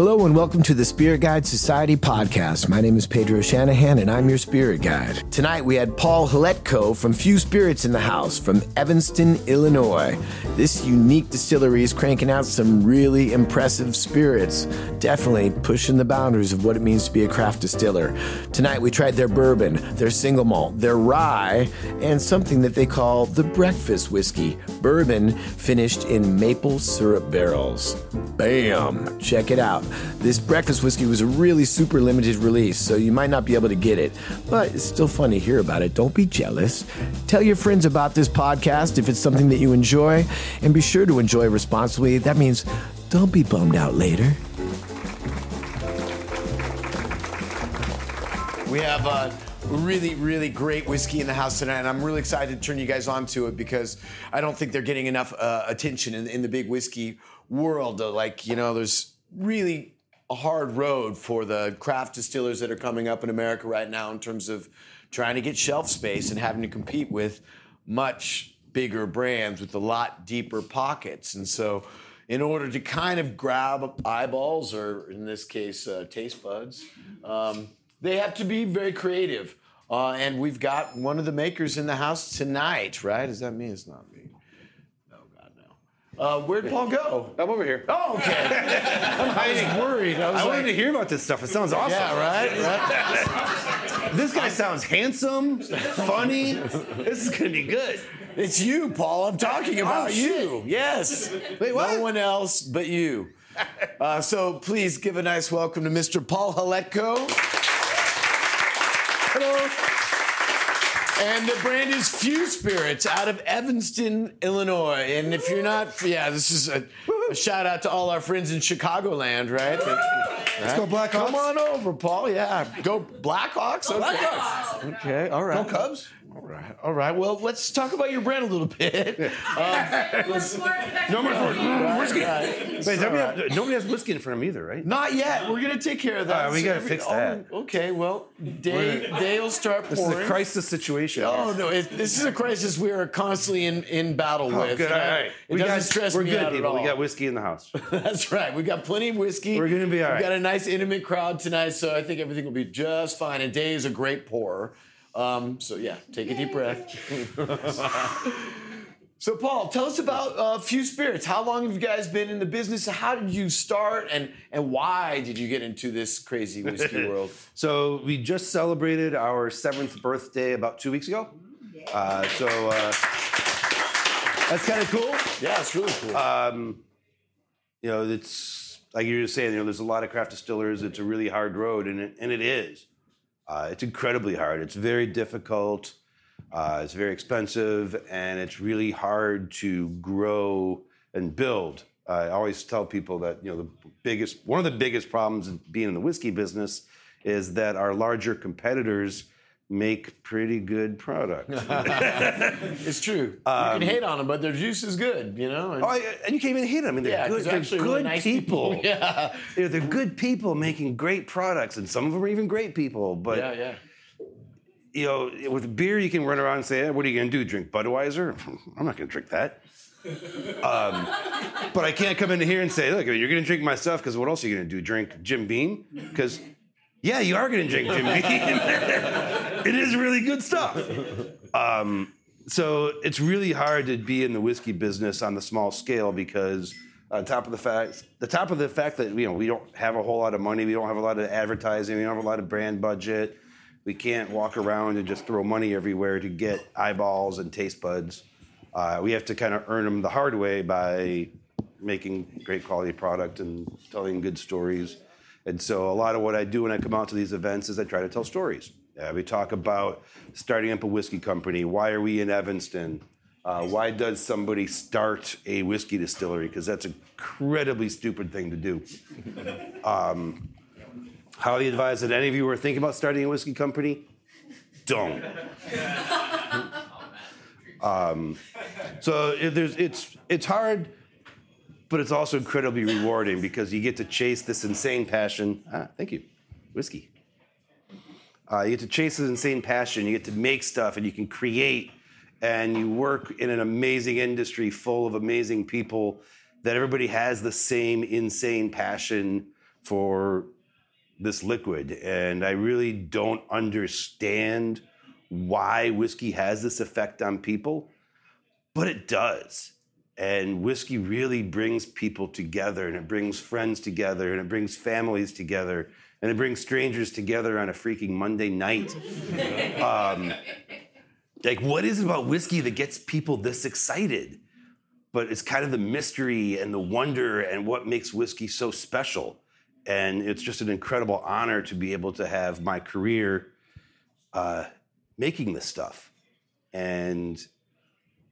Hello and welcome to the Spirit Guide Society podcast. My name is Pedro Shanahan and I'm your spirit guide. Tonight we had Paul Hletko from Few Spirits in the house from Evanston, Illinois. This unique distillery is cranking out some really impressive spirits, definitely pushing the boundaries of what it means to be a craft distiller. Tonight we tried their bourbon, their single malt, their rye, and something that they call the breakfast whiskey, bourbon finished in maple syrup barrels. Bam! Check it out. This breakfast whiskey was a really super limited release, so you might not be able to get it, but it's still fun to hear about it. Don't be jealous. Tell your friends about this podcast if it's something that you enjoy, and be sure to enjoy responsibly. That means don't be bummed out later. We have a really, really great whiskey in the house tonight, and I'm really excited to turn you guys on to it because I don't think they're getting enough uh, attention in, in the big whiskey world. Like, you know, there's really a hard road for the craft distillers that are coming up in America right now in terms of trying to get shelf space and having to compete with much bigger brands with a lot deeper pockets. And so, in order to kind of grab eyeballs, or in this case, uh, taste buds, um, they have to be very creative. Uh, and we've got one of the makers in the house tonight, right? Does that mean it's not me? No, God, no. Uh, where'd Paul go? I'm over here. Oh, okay. I was worried. I was I like, wanted to hear about this stuff. It sounds awesome. yeah, right, right. This guy sounds handsome, funny. This is gonna be good. It's you, Paul. I'm talking about Oh, you. Yes. Wait, what? No one else but you. Uh, so please give a nice welcome to Mr. Paul Hletko. And the brand is Few Spirits out of Evanston, Illinois. And if you're not, yeah, this is a, a shout out to all our friends in Chicagoland, right? Let's go Blackhawks. Come on over, Paul. Yeah, go Blackhawks. Okay. Blackhawks. Okay, all right. Go Cubs. All right, all right. Well, let's talk about your brand a little bit. Uh, no more whiskey. Right. Wait, nobody, have, nobody has whiskey in front of me either, right? Not yet. We're gonna take care of that. All right, we gotta fix that. Oh, okay. Well, Dave, Dale'll start This is a crisis situation. Oh no! It, this is a crisis we are constantly in, in battle Oh, with. good. All And I- right. It We doesn't got, stress we're me good, out people. at all. We got whiskey in the house. That's right. We got plenty of whiskey. We're gonna be all We got a nice intimate crowd tonight, so I think everything will be just fine. And Dave is a great pourer. Um, so yeah, take a deep breath. so Paul, tell us about uh, Few Spirits. How long have you guys been in the business? How did you start, and and why did you get into this crazy whiskey world? So we just celebrated our seventh birthday about two weeks ago. Uh, so uh, that's kind of cool. Yeah, it's really cool. um, you know, it's like you were saying, you know, there's a lot of craft distillers. It's a really hard road, and it, and it is. Uh, it's incredibly hard. It's very difficult. Uh, it's very expensive, and it's really hard to grow and build. I always tell people that you know the biggest, one of the biggest problems in being in the whiskey business is that our larger competitors make pretty good products. it's true. you can hate on them, but their juice is good. You know. And- Oh, and you can't even hit them. I mean, they're yeah, good. they're They're good really nice people. Yeah. You know, they're good people making great products, and some of them are even great people. But Yeah, yeah. you know, with beer, you can run around and say, eh, "What are you going to do? Drink Budweiser?" I'm not going to drink that. um, but I can't come in here and say, "Look, you're going to drink my stuff," because what else are you going to do? Drink Jim Beam? Because yeah, you are going to drink Jim Beam. it is really good stuff. Um, so it's really hard to be in the whiskey business on the small scale because on top of the fact the top of the fact that you know we don't have a whole lot of money, we don't have a lot of advertising, we don't have a lot of brand budget. We can't walk around and just throw money everywhere to get eyeballs and taste buds. Uh, we have to kind of earn them the hard way by making great quality product and telling good stories. And so a lot of what I do when I come out to these events is I try to tell stories. Uh, we talk about starting up a whiskey company. Why are we in Evanston? Uh, why does somebody start a whiskey distillery? Because that's an incredibly stupid thing to do. Um, highly advise that any of you who are thinking about starting a whiskey company, don't. Um, so it, it's, it's hard, but it's also incredibly rewarding because you get to chase this insane passion. Ah, thank you. Whiskey. Uh, you get to chase this insane passion. You get to make stuff and you can create and you work in an amazing industry full of amazing people that everybody has the same insane passion for this liquid, and I really don't understand why whiskey has this effect on people, but it does. And whiskey really brings people together, and it brings friends together, and it brings families together, and it brings strangers together on a freaking Monday night. um, like, what is it about whiskey that gets people this excited? But it's kind of the mystery and the wonder and what makes whiskey so special. And it's just an incredible honor to be able to have my career uh, making this stuff. And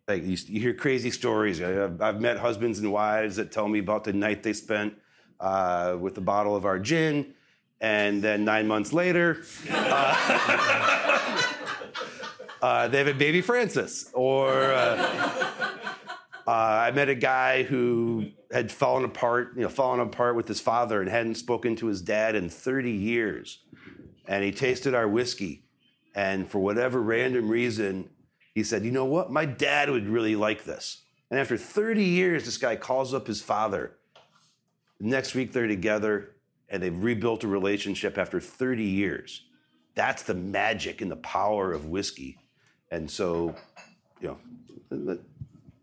like you, you hear crazy stories. I've, I've, met husbands and wives that tell me about the night they spent uh, with a bottle of our gin, and then nine months later, uh, uh, they have a baby Francis. Or uh, uh, I met a guy who had fallen apart, you know, fallen apart with his father and hadn't spoken to his dad in 30 years, and he tasted our whiskey, and for whatever random reason he said, You know what? My dad would really like this. And after 30 years, this guy calls up his father. Next week, they're together and they've rebuilt a relationship after 30 years. That's the magic and the power of whiskey. And so, you know, let's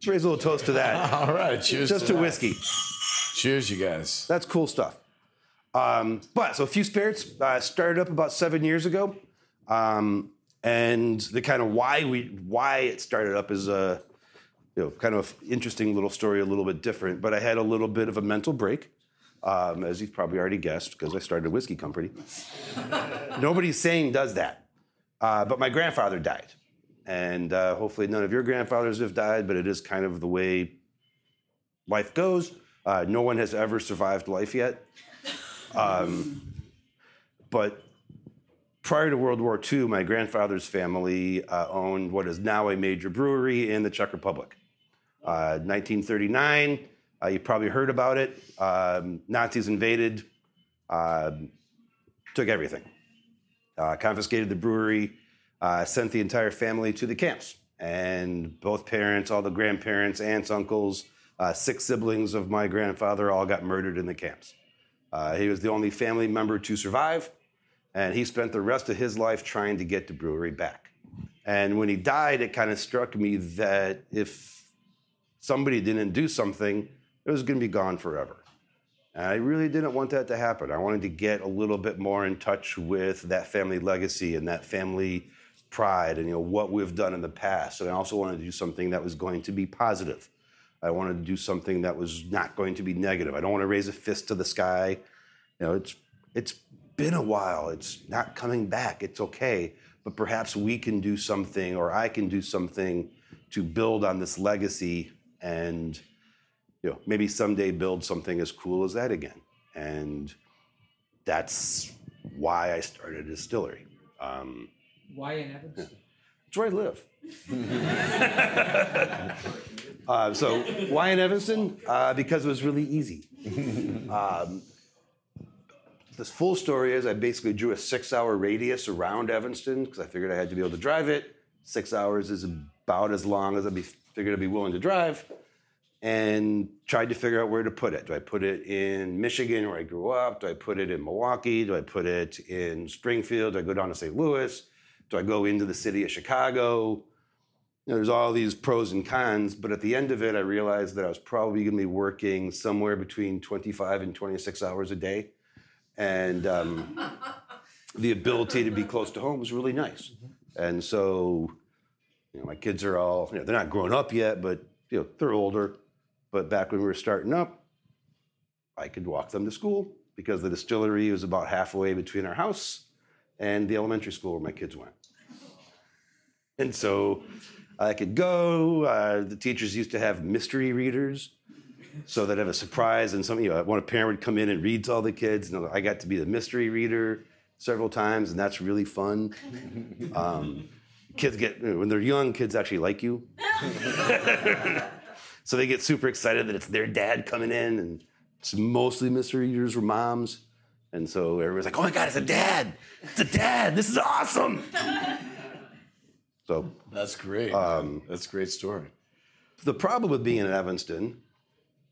raise a little toast to that. All right, cheers. Just to, to whiskey. Cheers, you guys. That's cool stuff. Um, but so, a few spirits uh, started up about seven years ago. Um, and the kind of why we why it started up is a you know kind of interesting little story, a little bit different. But I had a little bit of a mental break, um, as you've probably already guessed, because I started a whiskey company. Nobody's saying does that, uh, but my grandfather died, and uh, hopefully none of your grandfathers have died. But it is kind of the way life goes. Uh, no one has ever survived life yet. Um, but prior to World War II, my grandfather's family uh, owned what is now a major brewery in the Czech Republic. Uh, 1939, uh, you probably heard about it. Um, Nazis invaded, um, took everything, uh, confiscated the brewery, uh, sent the entire family to the camps. And both parents, all the grandparents, aunts, uncles, uh, six siblings of my grandfather all got murdered in the camps. he was the only family member to survive. And he spent the rest of his life trying to get the brewery back. And when he died, it kind of struck me that if somebody didn't do something, it was going to be gone forever. And I really didn't want that to happen. I wanted to get a little bit more in touch with that family legacy and that family pride and you know what we've done in the past. And I also wanted to do something that was going to be positive. I wanted to do something that was not going to be negative. I don't want to raise a fist to the sky. You know, it's it's been a while. It's not coming back. It's okay. But perhaps we can do something, or I can do something to build on this legacy and you know, maybe someday build something as cool as that again. And that's why I started a distillery. Um, why in Evanston? It's where I live. uh, so why in Evanston? Uh, because it was really easy. Um, this full story is I basically drew a six hour radius around Evanston because I figured I had to be able to drive it. Six hours is about as long as I figured I'd be willing to drive. And tried to figure out where to put it. Do I put it in Michigan where I grew up? Do I put it in Milwaukee? Do I put it in Springfield? Do I go down to St. Louis? Do I go into the city of Chicago? You know, there's all these pros and cons, but at the end of it, I realized that I was probably going to be working somewhere between 25 and 26 hours a day and um, the ability to be close to home was really nice. And so, you know, my kids are all, you know, they're not grown up yet, but you know, they're older. But back when we were starting up, I could walk them to school because the distillery was about halfway between our house and the elementary school where my kids went. And so I could go. Uh, the teachers used to have mystery readers so they'd have a surprise, and some, you know, one parent would come in and read to all the kids. And I got to be the mystery reader several times, and that's really fun. Um, kids get when they're young, kids actually like you, so they get super excited that it's their dad coming in, and it's mostly mystery readers were moms, and so everybody's like, "Oh my god, it's a dad! It's a dad! This is awesome!" So that's great. Um, that's a great story. The problem with being in Evanston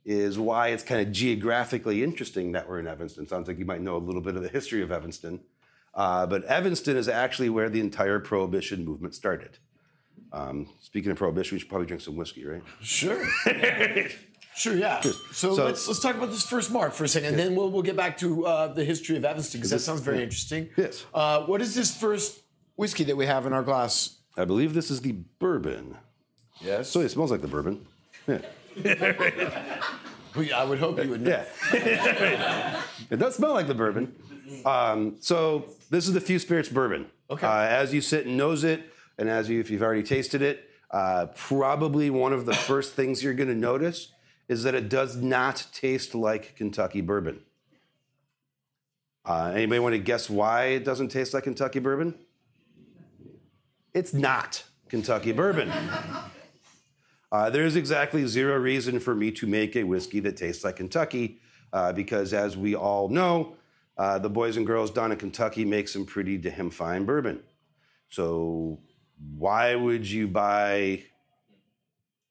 is why it's kind of geographically interesting that we're in Evanston. Sounds like you might know a little bit of the history of Evanston. Uh, but Evanston is actually where the entire prohibition movement started. Um, speaking of prohibition, we should probably drink some whiskey, right? Sure. Sure, yeah. So, So- let's let's talk about this first mark for a second, and then we'll we'll get back to uh, the history of Evanston because that sounds very interesting. Yes. Uh, what is this first whiskey that we have in our glass? I believe this is the bourbon. Yes. So it smells like the bourbon. Yeah. I would hope you would know. Yeah. it does smell like the bourbon. Um, so this is the Few Spirits bourbon. Okay. Uh, as you sit and nose it, and as you, if you've already tasted it, uh, probably one of the first things you're going to notice is that it does not taste like Kentucky bourbon. Uh, anybody want to guess why it doesn't taste like Kentucky bourbon? It's not Kentucky bourbon. Uh, there's exactly zero reason for me to make a whiskey that tastes like Kentucky, uh, because as we all know, uh, the boys and girls down in Kentucky make some pretty damn fine bourbon. So why would you buy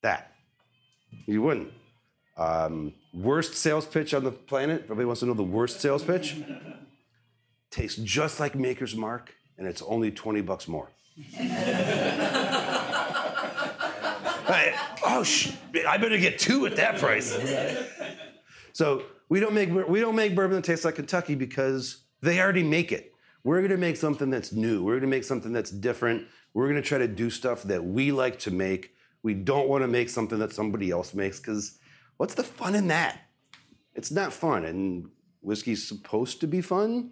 that? You wouldn't. Um, worst sales pitch on the planet. Everybody wants to know the worst sales pitch. Tastes just like Maker's Mark, and it's only twenty bucks more. I- oh, sh- I better get two at that price. So we don't make we don't make bourbon that tastes like Kentucky because they already make it. We're going to make something that's new. We're going to make something that's different. We're going to try to do stuff that we like to make. We don't want to make something that somebody else makes because what's the fun in that? It's not fun, and whiskey's supposed to be fun.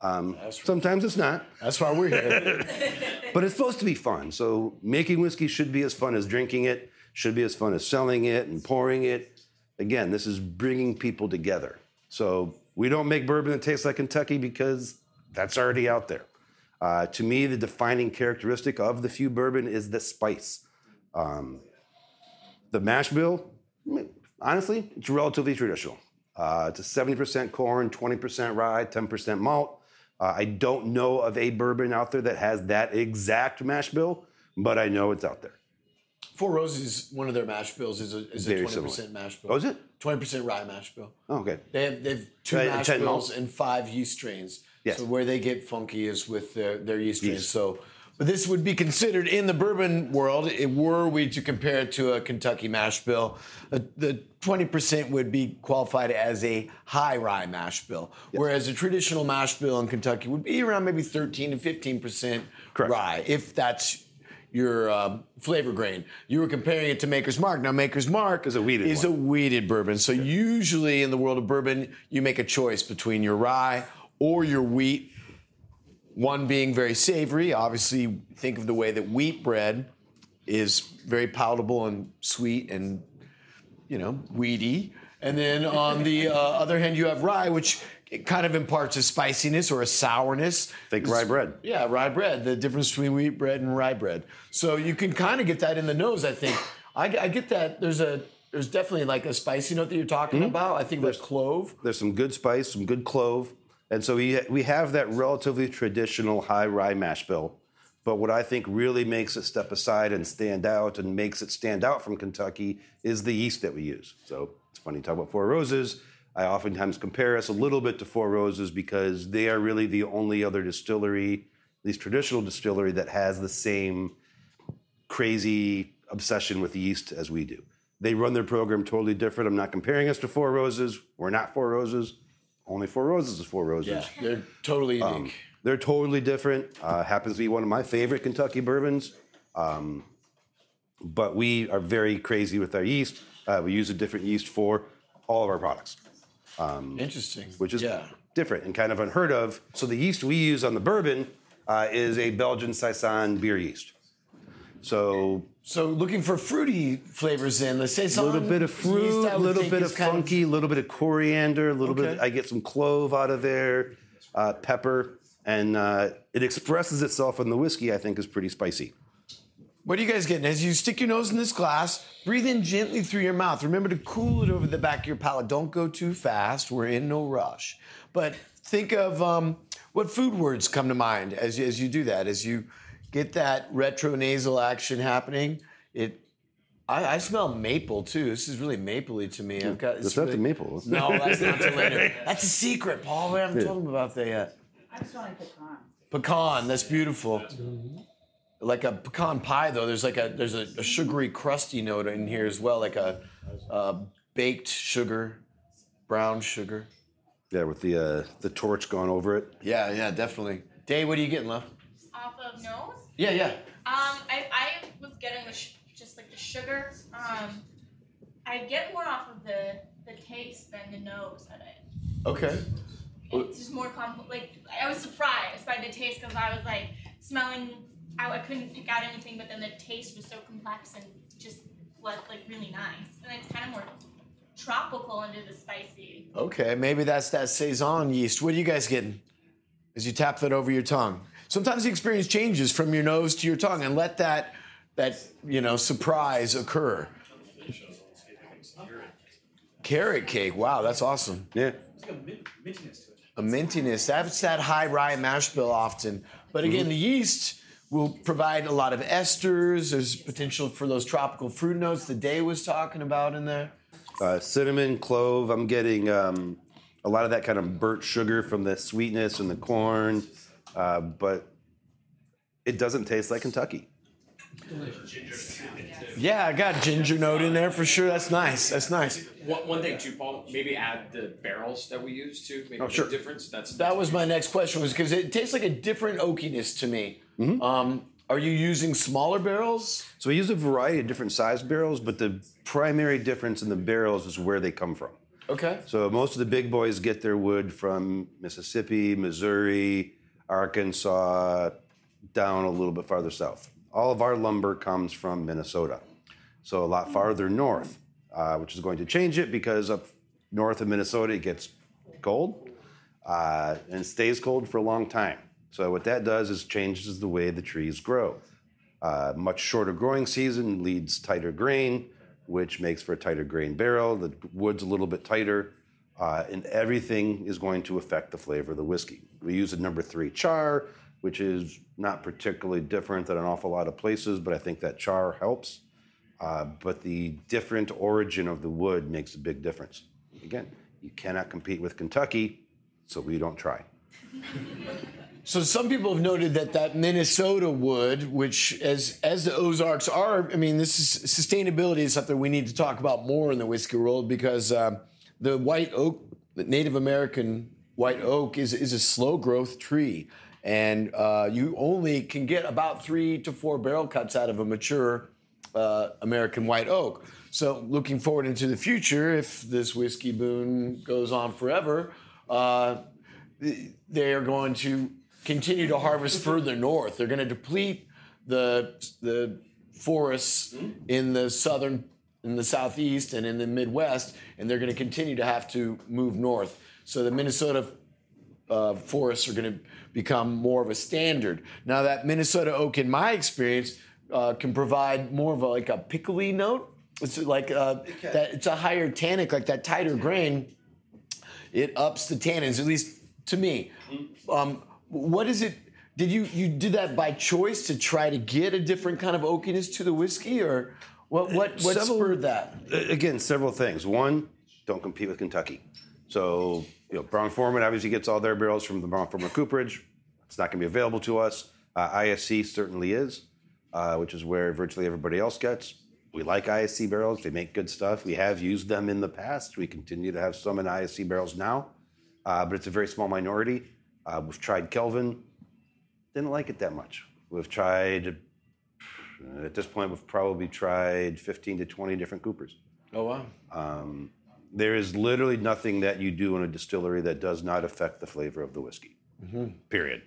Um, sometimes it's not. That's why we're here. But it's supposed to be fun. So making whiskey should be as fun as drinking it, should be as fun as selling it and pouring it. Again, this is bringing people together. So we don't make bourbon that tastes like Kentucky because that's already out there. Uh, to me, the defining characteristic of the few bourbon is the spice. Um, the mash bill, honestly, it's relatively traditional. Uh, it's a 70% corn, 20% rye, 10% malt. Uh, I don't know of a bourbon out there that has that exact mash bill, but I know it's out there. Four Roses, is one of their mash bills is a is a Very twenty similar. percent mash bill. Oh, is it? Twenty percent rye mash bill. Oh, okay. They have they've two Uh, mash 10 bills and five yeast strains. Yes. So where they get funky is with their, their yeast strains. Yeast. So, but this would be considered in the bourbon world. It, were we to compare it to a Kentucky mash bill, uh, the twenty percent would be qualified as a high rye mash bill, whereas a traditional mash bill in Kentucky would be around maybe thirteen to fifteen percent Correct. rye, if that's your um, flavor grain. You were comparing it to Maker's Mark. Now, Maker's Mark Is a wheated is one. a wheated bourbon. So usually in the world of bourbon, you make a choice between your rye or your wheat. One being very savory. Obviously, think of the way that wheat bread is very palatable and sweet and you know wheaty. And then on the uh, other hand, you have rye, which it kind of imparts a spiciness or a sourness. Think rye bread. Yeah, rye bread. The difference between wheat bread and rye bread. So you can kind of get that in the nose. I think. I, I get that. There's a there's definitely like a spicy note that you're talking Mm-hmm. about. I think that's clove. There's some good spice, some good clove. And so we, we have that relatively traditional high rye mash bill. But what I think really makes it step aside and stand out and makes it stand out from Kentucky is the yeast that we use. So it's funny to talk about Four Roses. I oftentimes compare us a little bit to Four Roses because they are really the only other distillery, at least traditional distillery, that has the same crazy obsession with yeast as we do. They run their program totally different. I'm not comparing us to Four Roses. We're not Four Roses. Only Four Roses is Four Roses. Yeah, They're totally unique. Um, they're totally different. Uh, happens to be one of my favorite Kentucky bourbons. Um, but we are very crazy with our yeast. Uh, we use a different yeast for all of our products, Interesting. which is yeah. different and kind of unheard of. So the yeast we use on the bourbon uh, is a Belgian Saison beer yeast. So So looking for fruity flavors in, let's say a little bit of fruit, a little bit of funky, a little bit of coriander, a little bit. Okay. I get some clove out of there, uh, pepper, and uh, it expresses itself in the whiskey. I think is pretty spicy. What are you guys getting? As you stick your nose in this glass, breathe in gently through your mouth. Remember to cool it over the back of your palate. Don't go too fast. We're in no rush. But think of um, what food words come to mind as you, as you do that. As you get that retronasal action happening, it I, I smell maple too. This is really mapley to me. I've got. That's it's not really- the maple. No, that's not the later. That's a secret, Paul. We haven't told him about that yet. I'm smelling pecan. Pecan. That's beautiful. Like a pecan pie, though. There's like a there's a, a sugary, crusty note in here as well, like a, uh baked sugar, brown sugar. Yeah, with the uh, the torch gone over it. Yeah, yeah, definitely. Dave, what are you getting, love? off of nose. Yeah, yeah. Um, I, I was getting the sh- just like the sugar. Um, I get more off of the the taste than the nose of it. Okay. It's just more complex. Like I was surprised by the taste because I was like smelling. I, I couldn't pick out anything, but then the taste was so complex and just was like really nice. And it's kind of more tropical under the spicy. Okay, maybe that's that saison yeast. What are you guys getting as you tap that over your tongue? Sometimes the experience changes from your nose to your tongue, and let that that you know surprise occur. Carrot cake. Wow, that's awesome. Yeah. A mintiness. That's that high rye mash bill often. But mm-hmm. again, the yeast will provide a lot of esters. There's potential for those tropical fruit notes that Day was talking about in there. Uh, cinnamon, clove. I'm getting um, a lot of that kind of burnt sugar from the sweetness and the corn, uh, but it doesn't taste like Kentucky. Yeah, I got ginger note in there for sure. That's nice. That's nice. One, one thing too, Paul. Maybe add the barrels that we use too. Maybe Oh, sure. the difference. That's That was my next question, was because it tastes like a different oakiness to me. Um, are you using smaller barrels? So we use a variety of different size barrels, but the primary difference in the barrels is where they come from. Okay. So most of the big boys get their wood from Mississippi, Missouri, Arkansas, down a little bit farther south. All of our lumber comes from Minnesota, so a lot farther north, uh, which is going to change it because up north of Minnesota it gets cold uh, and stays cold for a long time. So what that does is changes the way the trees grow. Uh, much shorter growing season leads tighter grain, which makes for a tighter grain barrel. The wood's a little bit tighter, uh, and everything is going to affect the flavor of the whiskey. We use a number three char, which is not particularly different than an awful lot of places, but I think that char helps. Uh, but the different origin of the wood makes a big difference. Again, you cannot compete with Kentucky, so we don't try. So some people have noted that that Minnesota wood, which as as the Ozarks are, I mean, this is sustainability is something we need to talk about more in the whiskey world because um, the white oak, the Native American white oak, is is a slow growth tree, and uh, you only can get about three to four barrel cuts out of a mature uh, American white oak. So looking forward into the future, if this whiskey boom goes on forever. Uh, they are going to continue to harvest further north. They're going to deplete the the forests in the southern, in the southeast, and in the Midwest, and they're going to continue to have to move north. So the Minnesota uh, forests are going to become more of a standard. Now that Minnesota oak, in my experience, uh, can provide more of a, like a pickly note. It's like uh, that. It's a higher tannic, like that tighter grain it ups the tannins, at least to me. Um, what is it? Did you you did that by choice to try to get a different kind of oakiness to the whiskey, or what what what Several- spurred that? Again, several things. One, don't compete with Kentucky. So, you know, Brown-Forman obviously gets all their barrels from the Brown-Forman Cooperage. It's not going to be available to us. Uh, ISC certainly is, uh, which is where virtually everybody else gets. We like ISC barrels. They make good stuff. We have used them in the past. We continue to have some in ISC barrels now, uh, but it's a very small minority. Uh, we've tried Kelvin, didn't like it that much. We've tried, at this point, we've probably tried 15 to 20 different Coopers. Oh wow! Um, there is literally nothing that you do in a distillery that does not affect the flavor of the whiskey. Period.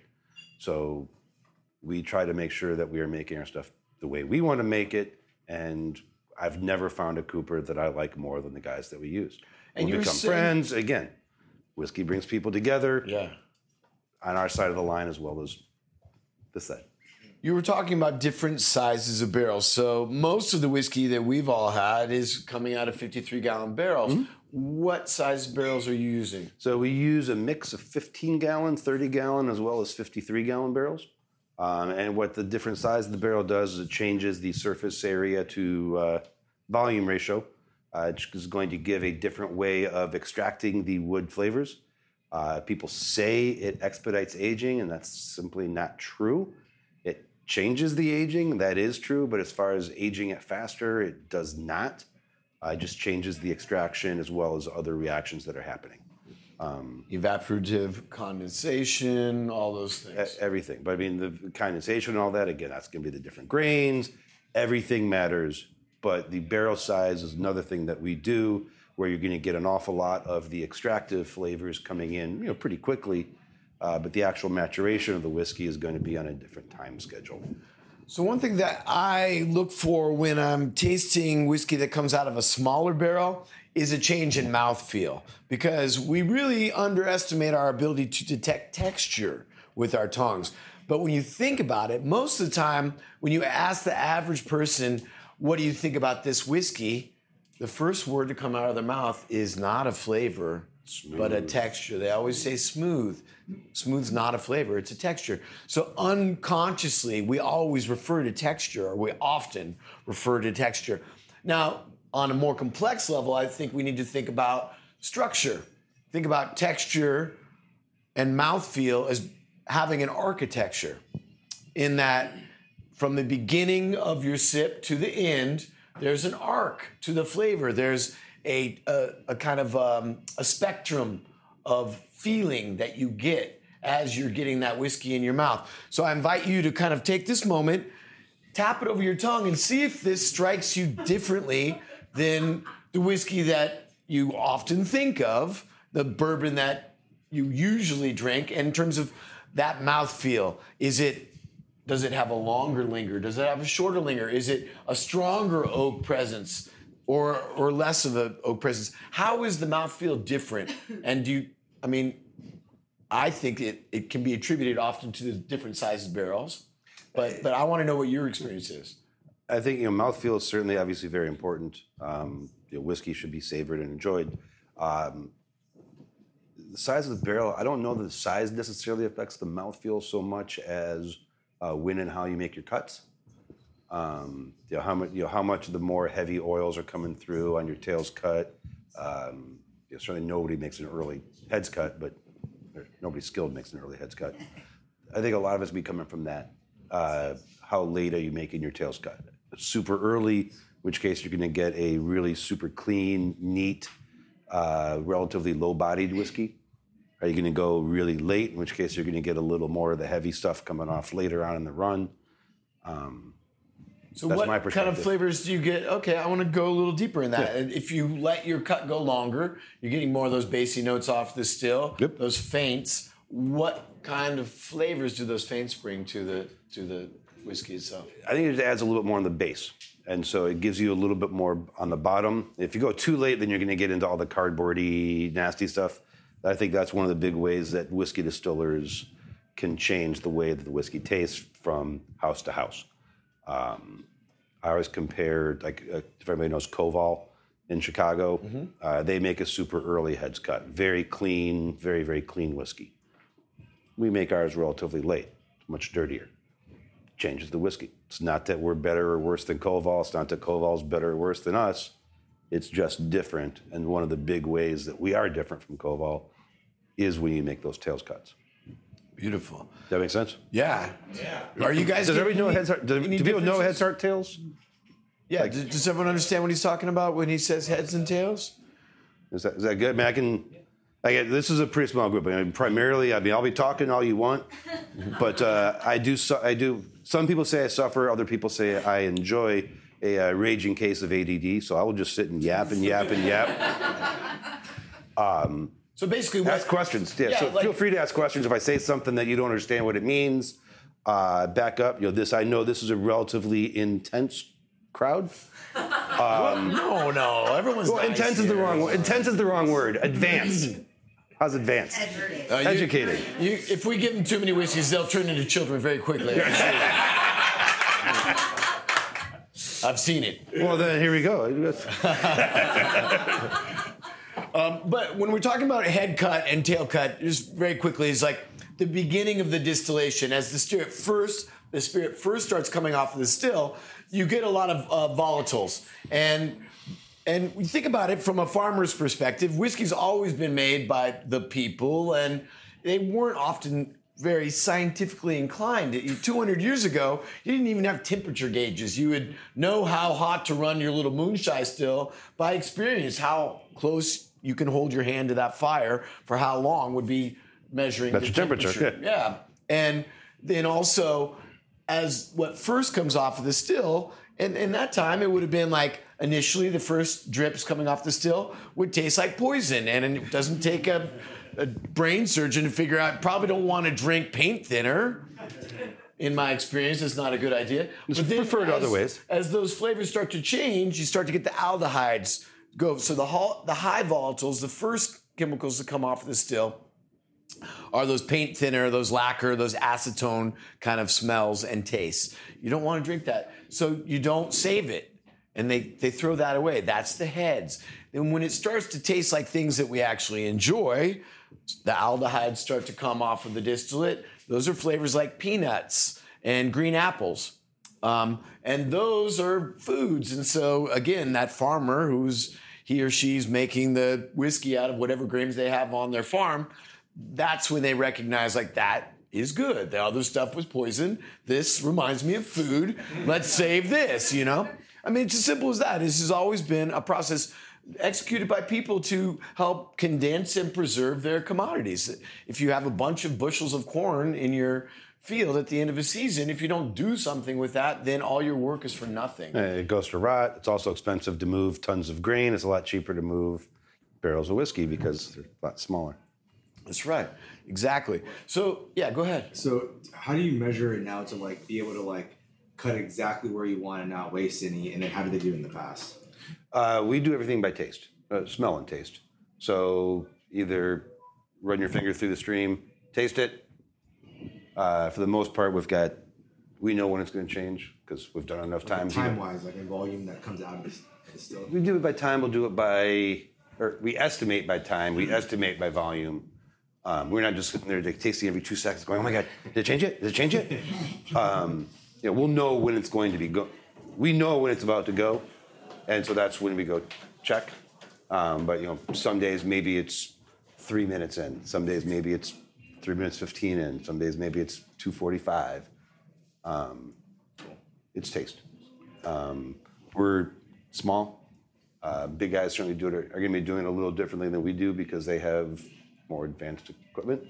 So we try to make sure that we are making our stuff the way we want to make it, and I've never found a Cooper that I like more than the guys that we use. And we you become saying- friends again. Whiskey brings people together Yeah. On our side of the line as well as this side. You were talking about different sizes of barrels. So most of the whiskey that we've all had is coming out of 53 gallon barrels. What size barrels are you using? So we use a mix of 15 gallon, 30 gallon, as well as 53 gallon barrels. Um, and what the different size of the barrel does is it changes the surface area to uh, volume ratio, uh, which is going to give a different way of extracting the wood flavors. Uh, people say it expedites aging, and that's simply not true. It changes the aging, that is true, but as far as aging it faster, it does not. Uh, it just changes the extraction as well as other reactions that are happening. Evaporative condensation, all those E- things. everything. But I mean, the condensation and all that, again, that's going to be the different grains. Everything matters. But the barrel size is another thing that we do where you're going to get an awful lot of the extractive flavors coming in, you know, pretty quickly. Uh, but the actual maturation of the whiskey is going to be on a different time schedule. So one thing that I look for when I'm tasting whiskey that comes out of a smaller barrel is a change in mouthfeel because we really underestimate our ability to detect texture with our tongues. But when you think about it, most of the time when you ask the average person, what do you think about this whiskey? The first word to come out of their mouth is not a flavor, but a texture. They always say smooth. Smooth's not a flavor, it's a texture. So unconsciously, we always refer to texture, or we often refer to texture. Now, on a more complex level, I think we need to think about structure. Think about texture and mouthfeel as having an architecture in that from the beginning of your sip to the end, there's an arc to the flavor. There's a, a, a kind of um, a spectrum of feeling that you get as you're getting that whiskey in your mouth. So I invite you to kind of take this moment, tap it over your tongue, and see if this strikes you differently than the whiskey that you often think of, the bourbon that you usually drink, in terms of that mouthfeel. Is it does it have a longer linger? Does it have a shorter linger? Is it a stronger oak presence or or less of a oak presence? How is the mouthfeel different? And do you I mean I think it, it can be attributed often to the different sized barrels. But but I want to know what your experience is. I think you know mouthfeel is certainly obviously very important. Um, you know, whiskey should be savored and enjoyed. Um, the size of the barrel, I don't know that the size necessarily affects the mouthfeel so much as uh, when and how you make your cuts. Um, how much much the more heavy oils are coming through on your tails cut. Um, certainly nobody makes an early heads cut, but nobody skilled makes an early heads cut. I think a lot of it's be coming from that. Uh, how late are you making your tails cut? Super early, which case you're going to get a really super clean, neat, uh, relatively low-bodied whiskey. Are you going to go really late, in which case you're going to get a little more of the heavy stuff coming off later on in the run? Um, so That's what my kind of flavors do you get? Okay, I want to go a little deeper in that. And if you let your cut go longer, you're getting more of those bassy notes off the still, Yep. those faints. What kind of flavors do those faints bring to the to the whiskey itself? I think it just adds a little bit more on the base. And so it gives you a little bit more on the bottom. If you go too late, then you're going to get into all the cardboardy, nasty stuff. I think that's one of the big ways that whiskey distillers can change the way that the whiskey tastes from house to house. Um, I always compare, like, uh, if everybody knows Koval in Chicago, uh, they make a super early heads cut. Very clean, very, very clean whiskey. We make ours relatively late, much dirtier changes the whiskey. It's not that we're better or worse than Koval. It's not that Koval's better or worse than us. It's just different. And one of the big ways that we are different from Koval is when you make those tails cuts. Beautiful. Does that make sense? Yeah. Yeah. Are you guys? Does everybody know heads, heart, do, do people know heads, differences? heart, tails? Yeah. does, does everyone understand what he's talking about when he says heads and tails? Is that, is that good? I mean, I can. I get, this is a pretty small group. I mean, primarily, I mean, I'll be talking all you want, but uh, I do. I do. Some people say I suffer. Other people say I enjoy a uh, raging case of ADD. So I will just sit and yap and yap and yap. So basically, what, Ask questions. Yeah. Yeah, so like- feel free to ask questions if I say something that you don't understand what it means. Uh, back up. You know, this. I know this is a relatively intense crowd. no, no, everyone's Well, nice intense is the wrong. word. Intense is the wrong word. Advanced. How's advanced? Uh, you- Educated. You, if we give them too many whiskeys, they'll turn into children very quickly. I've seen it. Well, then here we go. But when we're talking about head cut and tail cut, just very quickly, it's like the beginning of the distillation, as the spirit first, the spirit first starts coming off of the still, you get a lot of uh, volatiles. And and you think about it from a farmer's perspective, whiskey's always been made by the people, and they weren't often very scientifically inclined. 200 years ago, you didn't even have temperature gauges. You would know how hot to run your little moonshine still by experience. How close you can hold your hand to that fire for how long would be measuring That's the your temperature, Yeah. And then also, as what first comes off of the still, and in that time, it would have been like initially the first drips coming off the still would taste like poison, and it doesn't take a, a brain surgeon to figure out. Probably don't want to drink paint thinner. In my experience, it's not a good idea. It's But then preferred as- other ways. As those flavors start to change, you start to get the aldehydes go. So the hol- the high volatiles, the first chemicals that come off of the still, are those paint thinner, those lacquer, those acetone kind of smells and tastes. You don't want to drink that. So you don't save it. And they, they throw that away. That's the heads. And when it starts to taste like things that we actually enjoy, the aldehydes start to come off of the distillate. Those are flavors like peanuts and green apples. Um, and those are foods. And so, again, that farmer who's he or she's making the whiskey out of whatever grains they have on their farm, that's when they recognize like that is good. The other stuff was poison. This reminds me of food. Let's save this, you know? I mean, it's as simple as that. This has always been a process executed by people to help condense and preserve their commodities. If you have a bunch of bushels of corn in your field at the end of a season, if you don't do something with that, then all your work is for nothing. It goes to rot. It's also expensive to move tons of grain. It's a lot cheaper to move barrels of whiskey because they're a lot smaller. That's right. Exactly. So, yeah, go ahead. So how do you measure it now to like be able to like cut exactly where you want and not waste any? And then how did they do in the past? Uh, we do everything by taste, uh, smell and taste. So either run your finger through the stream, taste it. Uh, for the most part, we've got, we know when it's going to change because we've done enough times. Time wise, like a volume that comes out of this still. We do it by time. We'll do it by, or we estimate by time. We estimate by volume. Um, we're not just sitting there tasting every two seconds, going, "Oh my God, did it change it? Did it change it?" um, you know, we'll know when it's going to be go. We know when it's about to go, and so that's when we go check. Um, but you know, some days maybe it's three minutes in. Some days maybe it's three minutes fifteen in. Some days maybe it's two forty-five. Um, it's taste. Um, we're small. Uh, big guys certainly do it, are going to be doing it a little differently than we do because they have more advanced equipment.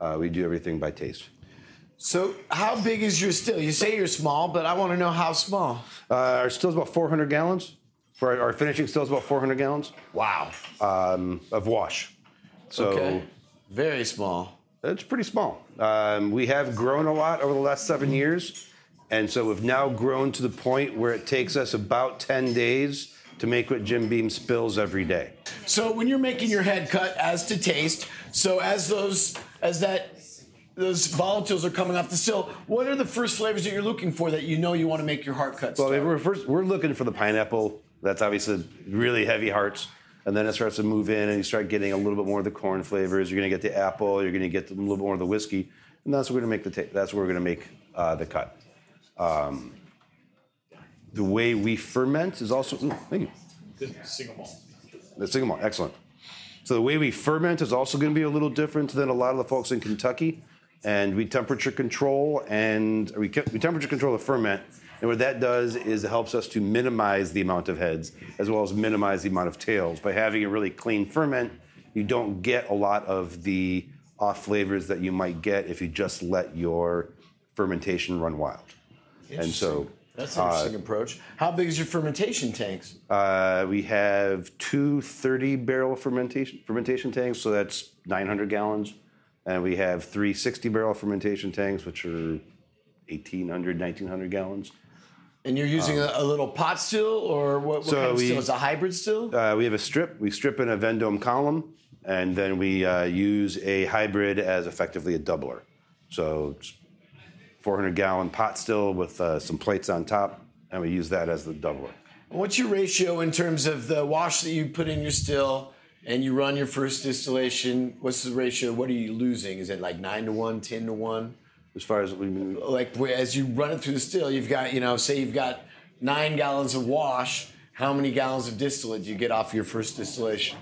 Uh, we do everything by taste. So, how big is your still? You say you're small, but I want to know how small. Uh, our still's about 400 gallons. For our, finishing still's about 400 gallons Wow. um, of wash. So Okay. Very small. it's pretty small. Um, we have grown a lot over the last seven years. And so we've now grown to the point where it takes us about 10 days to make what Jim Beam spills every day. So when you're making your head cut as to taste, so as those as that those volatiles are coming off the still, what are the first flavors that you're looking for that you know you want to make your heart cut? Well, we're first we're looking for the pineapple. That's obviously really heavy hearts, and then it starts to move in, and you start getting a little bit more of the corn flavors. You're going to get the apple. You're going to get a little bit more of the whiskey, and that's what we're going to make the ta- that's where we're going to make uh, the cut. Um, the way we ferment is also ooh, thank you. The single malt. The single malt, excellent. So the way we ferment is also going to be a little different than a lot of the folks in Kentucky, and we temperature control and we, we temperature control the ferment. And what that does is it helps us to minimize the amount of heads as well as minimize the amount of tails. By having a really clean ferment, you don't get a lot of the off flavors that you might get if you just let your fermentation run wild. And so that's an interesting approach. How big is your fermentation tanks? Uh, we have two 30 barrel fermentation fermentation tanks, so that's 900 gallons, and we have three 60 barrel fermentation tanks, which are 1,800, 1,900 gallons. And you're using a, a little pot still, or what, what So kind of we- still? Is a hybrid still? Uh, we have a strip. We strip in a Vendome column, and then we uh, use a hybrid as effectively a doubler. So 400 gallon pot still with uh, some plates on top, and we use that as the doubler. What's your ratio in terms of the wash that you put in your still and you run your first distillation. What's the ratio? What are you losing? Is it like nine to one, 10 to one? As far as we mean. Like as you run it through the still, you've got, you know, say you've got nine gallons of wash. How many gallons of distillate do you get off your first distillation?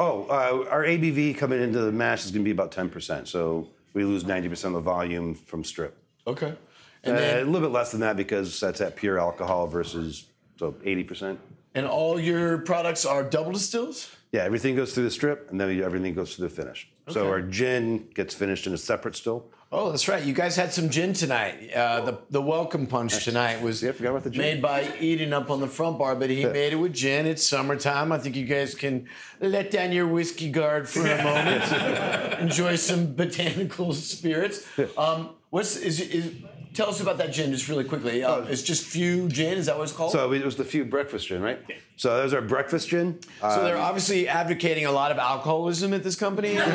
Oh, uh, our ABV coming into the mash is going to be about 10%. So we lose 90% of the volume from strip. Okay. Uh, And a little bit less than that because that's at pure alcohol versus so 80%. and all your products are double distills? Yeah, everything goes through the strip and then everything goes through the finish. So our gin gets finished in a separate still. Oh, that's right. You guys had some gin tonight. Uh, the the welcome punch tonight was Yeah, I forgot about the gin. made by Eden up on the front bar, but he made it with gin. It's summertime. I think you guys can let down your whiskey guard for a moment. Enjoy some botanical spirits. Um, what's is, is tell us about that gin just really quickly. Uh, it's just few gin. Is that what it's called? So it was the few breakfast gin, right? Yeah. So that was our breakfast gin. Uh, So they're obviously advocating a lot of alcoholism at this company.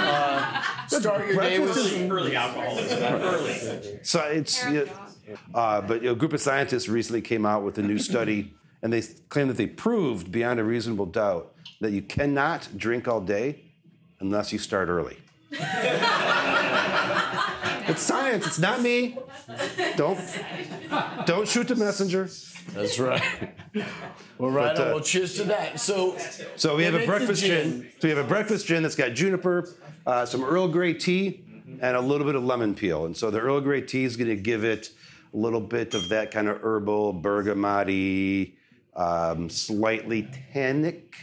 Uh, start your day with breakfast some Early alcoholism. Early. So it's yeah, uh, but you know, a group of scientists recently came out with a new study, and they claim that they proved beyond a reasonable doubt that you cannot drink all day unless you start early. it's science. It's not me. Don't don't shoot the messenger. That's right. Well, right But, on. uh, Well, cheers to that. So, So we have a breakfast gin. gin. So we have a breakfast gin that's got juniper, uh, some Earl Grey tea, and a little bit of lemon peel. And so the Earl Grey tea is going to give it a little bit of that kind of herbal, bergamot um, slightly tannic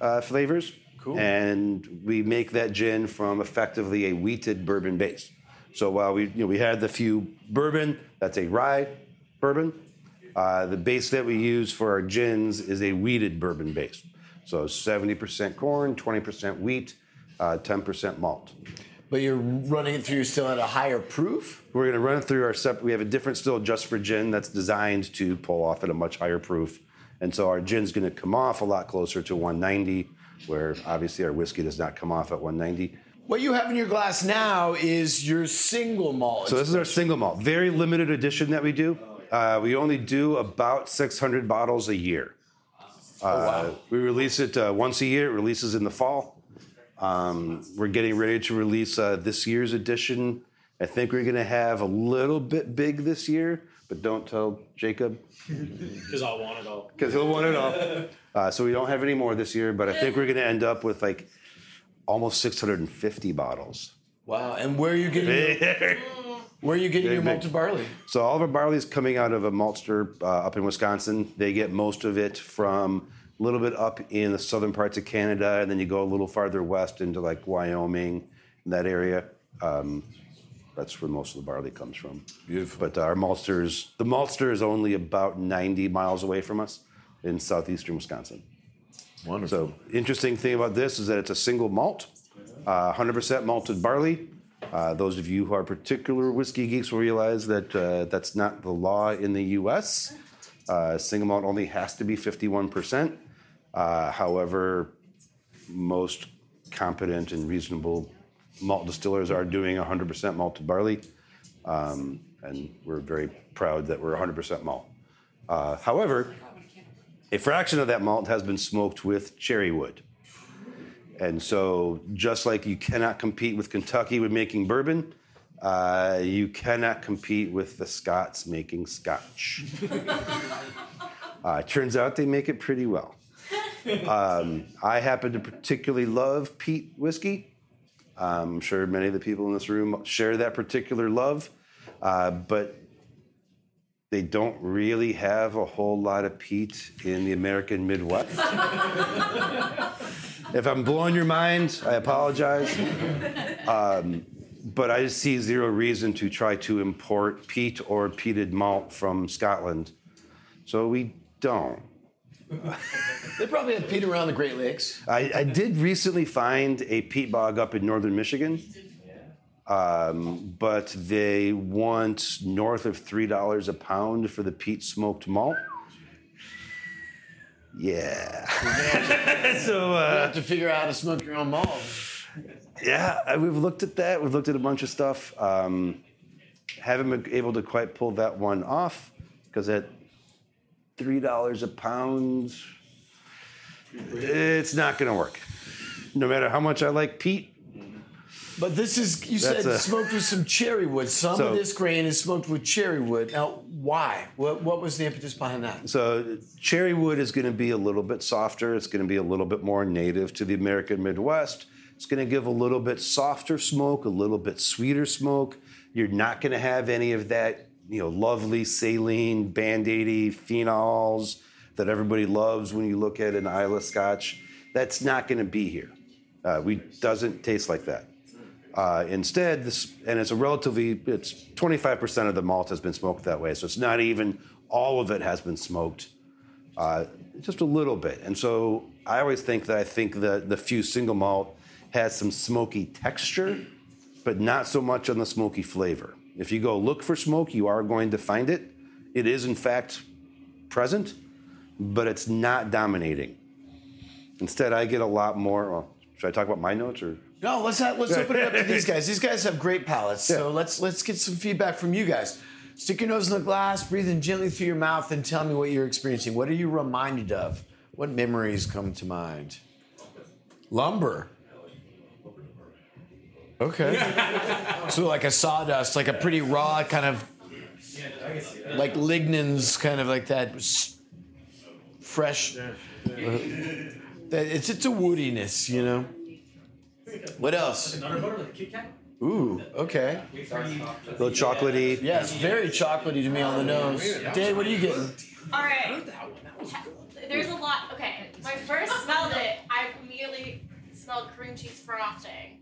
uh, flavors. Cool. And we make that gin from effectively a wheated bourbon base. So while we, you know, we had the few bourbon, that's a rye bourbon. Uh, the base that we use for our gins is a wheated bourbon base. So 70% corn, 20% wheat, uh, 10% malt. but you're running it through still at a higher proof. We're going to run it through our separate. We have a different still just for gin that's designed to pull off at a much higher proof, and so our gin's going to come off a lot closer to 190, where obviously our whiskey does not come off at 190. What you have in your glass now is your single malt. So this is our single malt, very limited edition that we do. Uh, we only do about 600 bottles a year. Uh, We release it uh, once a year. It releases in the fall. Um, we're getting ready to release uh, this year's edition. I think we're going to have a little bit big this year, but don't tell Jacob Because I'll want it all. because he'll want it all. Uh, so we don't have any more this year, but I think we're going to end up with like almost 650 bottles. wow. And where are you getting your, where are you getting your malted barley? So all of our barley is coming out of a maltster uh, up in Wisconsin. They get most of it from a little bit up in the southern parts of Canada, and then you go a little farther west into like Wyoming, that area. Um, that's where most of the barley comes from. Beautiful. But our maltsters, the maltster is only about 90 miles away from us in southeastern Wisconsin. Wonderful. So interesting thing about this is that it's a single malt, uh, 100% malted barley. Uh, those of you who are particular whiskey geeks will realize that uh, that's not the law in the U.S. Uh, single malt only has to be 51%. Uh, however, most competent and reasonable malt distillers are doing 100% malted barley, um, and we're very proud that we're 100% malt. Uh, however, a fraction of that malt has been smoked with cherry wood. And so, just like you cannot compete with Kentucky with making bourbon, uh, you cannot compete with the Scots making scotch. uh, turns out they make it pretty well. Um, I happen to particularly love peat whiskey. I'm sure many of the people in this room share that particular love, uh, but they don't really have a whole lot of peat in the American Midwest. if I'm blowing your mind, I apologize. Um, but I see zero reason to try to import peat or peated malt from Scotland. So we don't. They probably have peat around the Great Lakes. I, I did recently find a peat bog up in northern Michigan, um, but they want north of three dollars a pound for the peat smoked malt. Yeah. so You uh, have to figure out how to smoke your own malt. yeah, we've looked at that. We've looked at a bunch of stuff. Um, haven't been able to quite pull that one off because at three dollars a pound, it's not going to work. No matter how much I like peat, But this is you That's said a- smoked with some cherry wood. Some So- of this grain is smoked with cherry wood. Now, why? What what was the impetus behind that? So cherry wood is going to be a little bit softer. It's going to be a little bit more native to the American Midwest. It's going to give a little bit softer smoke, a little bit sweeter smoke. You're not going to have any of that, you know, lovely saline, band-aidy phenols that everybody loves when you look at an Islay Scotch. That's not going to be here. Uh, we doesn't taste like that. Uh, instead, this and it's a relatively it's 25% of the malt has been smoked that way, so it's not even all of it has been smoked, uh, just a little bit. And so I always think that I think the the few single malt has some smoky texture, but not so much on the smoky flavor. If you go look for smoke, you are going to find it. It is in fact present, but it's not dominating. Instead, I get a lot more. Well, should I talk about my notes or? No, let's have, let's open it up to these guys. These guys have great palates, so let's let's get some feedback from you guys. Stick your nose in the glass, breathe in gently through your mouth, and tell me what you're experiencing. What are you reminded of? What memories come to mind? Lumber. Okay. so like a sawdust, like a pretty raw kind of, like lignins, kind of like that fresh. uh, that it's it's a woodiness, you know. What else? Nutter butter, like a Kit Kat? Ooh, okay. A little chocolatey. Yeah, it's very chocolatey to me on the nose. Dave, what are you getting? All right. There's a lot. Okay, when I first smelled it, I immediately smelled cream cheese frosting,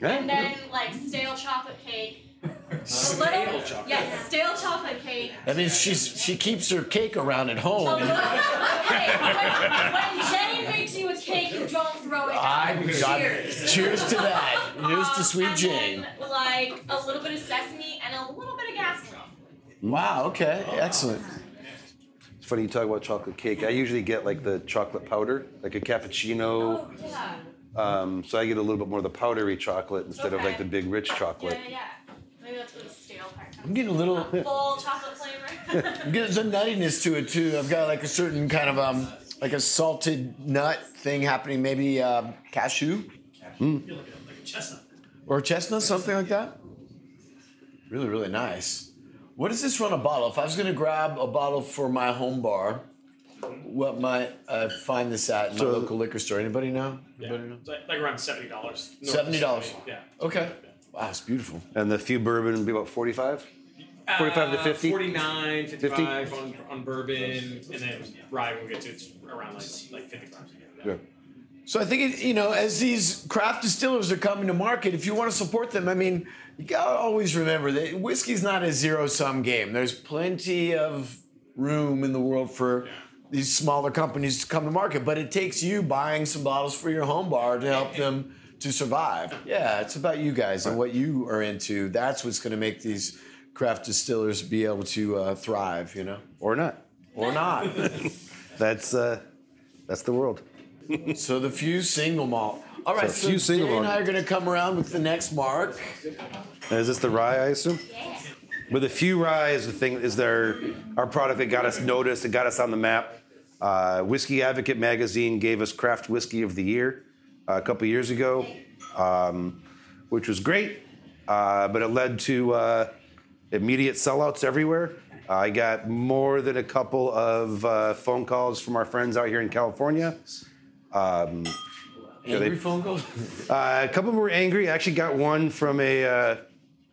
and then like stale chocolate cake. A little, yes, stale chocolate cake. That means she's she keeps her cake around at home. A little, okay, when, when Jane makes you a cake, you don't throw it out. I got Cheers. cheers to that. Here's to Um, sweet and Jane. Then, like a little bit of sesame and a little bit of gasoline. Wow. Okay. Excellent. It's funny you talk about chocolate cake. I usually get like the chocolate powder, like a cappuccino. Oh yeah. Um, so I get a little bit more of the powdery chocolate instead of like the big rich chocolate. yeah, yeah. Maybe I'm getting a little. Full chocolate flavor. I'm getting some nuttiness to it too. I've got like a certain kind of um like a salted nut thing happening. Maybe um, cashew Feel like a, like a chestnut. or chestnut, something like that. Really, really nice. What does this run a bottle? If I was going to grab a bottle for my home bar, what might I find this at in my So- local liquor store? Anybody know? Yeah. Anybody know? Like, like around seventy dollars. $70. Yeah. Okay. Wow, it's beautiful. And the few bourbon would be about 45? 45 to uh, 50? 49, 55 on, on bourbon, and then rye we'll get to it's around like like 55. Yeah. So I think it, you know, as these craft distillers are coming to market, if you want to support them, I mean, you gotta always remember that whiskey's not a zero-sum game. There's plenty of room in the world for these smaller companies to come to market, but it takes you buying some bottles for your home bar to help them to survive. Yeah, it's about you guys and what you are into. That's what's going to make these craft distillers be able to uh, thrive, you know, Or not. or not. That's uh, that's the world. So the Few's single malt. All right, So so, single Dan and I are going to come around with the next mark. Is this the rye, I assume? Yeah. With a few rye is the thing is there our product that got us noticed, it got us on the map. Uh, whiskey Advocate magazine gave us Craft Whiskey of the Year a couple years ago, um, which was great, uh, but it led to uh, immediate sellouts everywhere. I got more than a couple of uh, phone calls from our friends out here in California. Um, Yeah, they- Angry phone calls. uh, a couple were angry. I actually got one from a uh,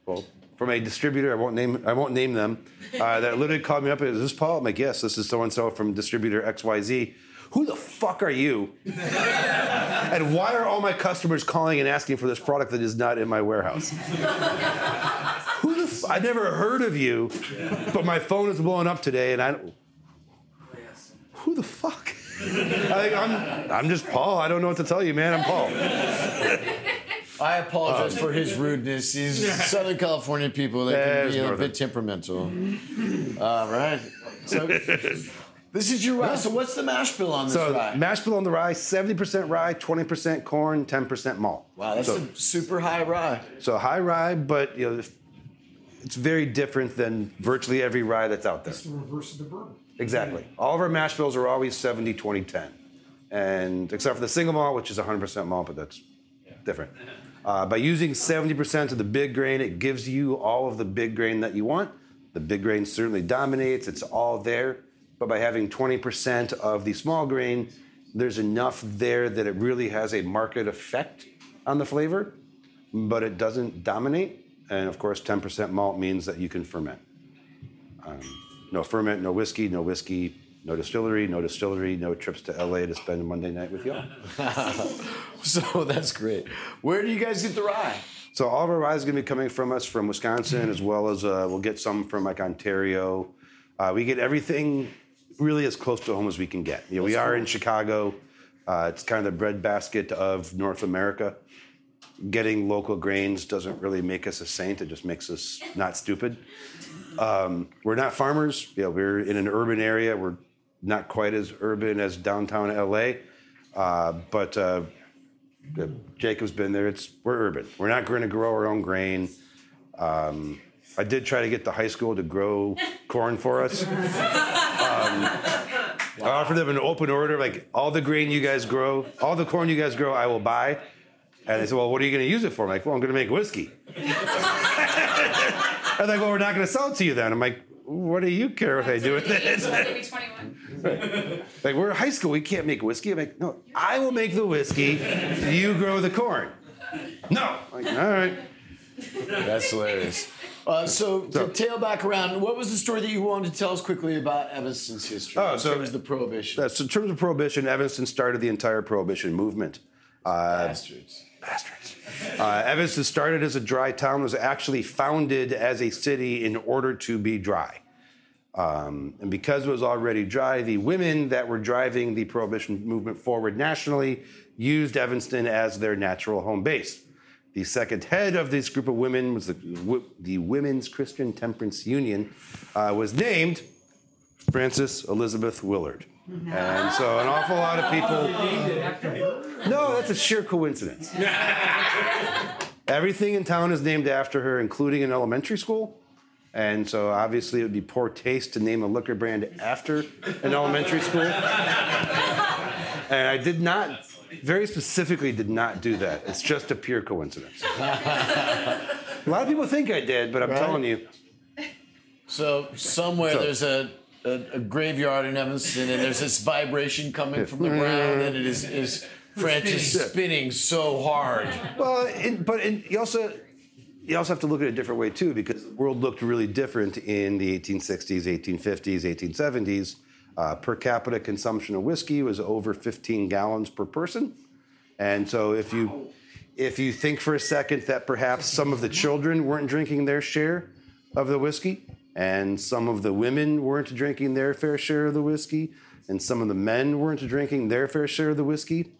well from a distributor. I won't name I won't name them. Uh, that literally called me up. Is this Paul? I'm like, yes. This is so and so from distributor X Y Z. Who the fuck are you? and why are all my customers calling and asking for this product that is not in my warehouse? Who the? F- I never heard of you, but my phone is blowing up today, and I. Don't. Who the fuck? I think I'm. I'm just Paul. I don't know what to tell you, man. I'm Paul. I apologize for his rudeness. These Southern California people, they Yeah, can be a bit temperamental. All right. So this is your rye. So what's the mash bill on this So rye? mash bill on the rye, 70% rye, 20% corn, 10% malt. wow, that's so, a super high rye. so high rye, but you know, it's very different than virtually every rye that's out there. It's the reverse of the bourbon. Exactly. All of our mash bills are always 70, 20, 10. and except for the single malt, which is 100% malt, but that's different. Uh, by using 70% of the big grain, it gives you all of the big grain that you want. The big grain certainly dominates, it's all there. But by having 20% of the small grain, there's enough there that it really has a market effect on the flavor, but it doesn't dominate. And of course, 10% malt means that you can ferment. Um, no ferment, no whiskey, no whiskey, no distillery, no distillery, no trips to LA to spend a Monday night with y'all. So that's great. Where do you guys get the rye? So all of our rye is going to be coming from us from Wisconsin, as well as uh, we'll get some from like Ontario. Uh, we get everything really as close to home as we can get. You know, we are in Chicago. Uh, it's kind of the breadbasket of North America. Getting local grains doesn't really make us a saint. It just makes us not stupid. Um, we're not farmers. You know, we're in an urban area. We're not quite as urban as downtown LA, uh, but uh, Jacob's been there. It's we're urban. We're not going to grow our own grain. Um, I did try to get the high school to grow corn for us. Um, I offered them an open order, like all the grain you guys grow, all the corn you guys grow, I will buy. And they said, "Well, what are you going to use it for?" I'm like, "Well, I'm going to make whiskey." I'm like, "Well, we're not going to sell it to you then." I'm like, "What do you care what I do with it?" Maybe 21. Like we're in high school, we can't make whiskey. I'm like, no, I will make the whiskey. You grow the corn. No. I'm like, all right. That's hilarious. Uh, so, to So- tail back around, what was the story that you wanted to tell us quickly about Evanston's history? Oh, in so- terms of the prohibition. That's in terms of prohibition. Evanston started the entire prohibition movement. Uh, Bastards. bastards. Uh, Evanston started as a dry town. Was actually founded as a city in order to be dry. Um, and because it was already dry, the women that were driving the prohibition movement forward nationally used Evanston as their natural home base. The second head of this group of women was the, the Women's Christian Temperance Union, uh, was named Frances Elizabeth Willard. And so an awful lot of people. No, that's a sheer coincidence. Everything in town is named after her, including an elementary school. And so obviously it would be poor taste to name a liquor brand after an elementary school. And I did not, very specifically, did not do that. It's just a pure coincidence. a lot of people think I did, but I'm Right. telling you, So, somewhere So- there's a, a, a graveyard in Evanston, and there's this vibration coming from the ground, and it is, is Frances spinning so hard. Well, it, but it, you also you also have to look at it a different way too, because the world looked really different in the 1860s, 1850s, 1870s. Uh, per capita consumption of whiskey was over 15 gallons per person, and so if you if you think for a second that perhaps some of the children weren't drinking their share of the whiskey, and some of the women weren't drinking their fair share of the whiskey, and some of the men weren't drinking their fair share of the whiskey,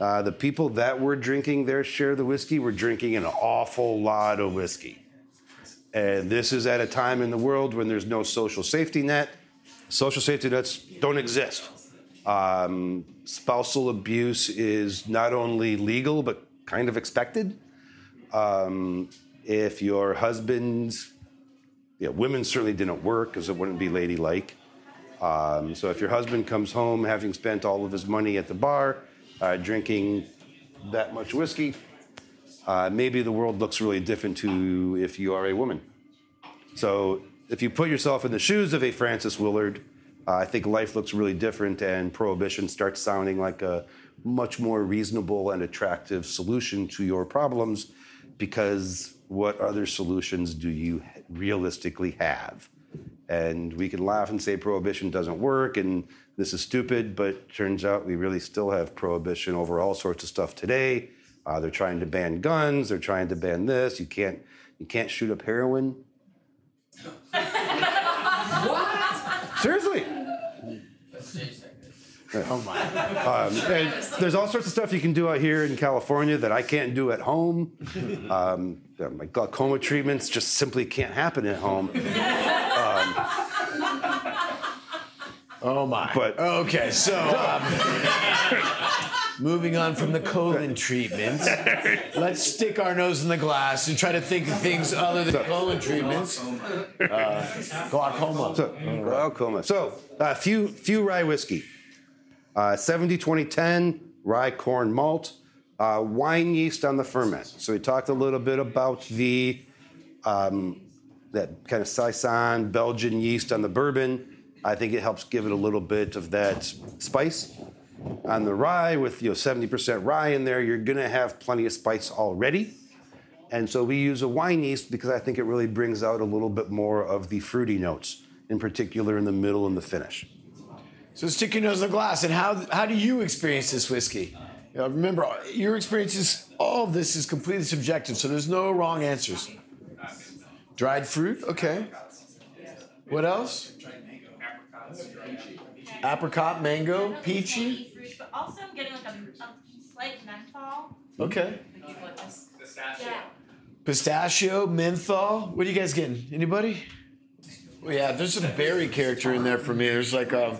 uh, the people that were drinking their share of the whiskey were drinking an awful lot of whiskey. And this is at a time in the world when there's no social safety net. Social safety nets don't exist. Um, spousal abuse is not only legal, but kind of expected. Um, if your husband's, yeah, women certainly didn't work because it wouldn't be ladylike. Um, so if your husband comes home having spent all of his money at the bar, uh, drinking that much whiskey, uh, maybe the world looks really different to if you are a woman. So if you put yourself in the shoes of a Frances Willard, uh, I think life looks really different, and prohibition starts sounding like a much more reasonable and attractive solution to your problems. Because what other solutions do you realistically have? And we can laugh and say prohibition doesn't work and this is stupid, but turns out we really still have prohibition over all sorts of stuff today. Uh, they're trying to ban guns. They're trying to ban this. You can't you can't shoot up heroin. What? Seriously. Oh my. Um, and there's all sorts of stuff you can do out here in California that I can't do at home. Um, my glaucoma treatments just simply can't happen at home. Oh my. But- okay, so um, moving on from the colon treatment, let's stick our nose in the glass and try to think of things other than colon treatments. Uh, glaucoma. So, glaucoma. So, uh, few few rye whiskey. Uh, 70, 20, 10, rye, corn, malt, uh, wine yeast on the ferment. So we talked a little bit about the um, that kind of Saison Belgian yeast on the bourbon. I think it helps give it a little bit of that spice. On the rye, with you know 70% rye in there, you're gonna have plenty of spice already. And so we use a wine yeast because I think it really brings out a little bit more of the fruity notes, in particular in the middle and the finish. So stick your nose in the glass. And how how do you experience this whiskey? You know, remember, your experience is all of this is completely subjective, so there's no wrong answers. Dried fruit, okay. What else? Apricot, mango, peachy. Fruits, but also I'm getting like a, a slight menthol. Okay. Pistachio. Yeah. Pistachio, menthol. What are you guys getting? Anybody? Oh, yeah, there's a berry character in there for me. There's like a,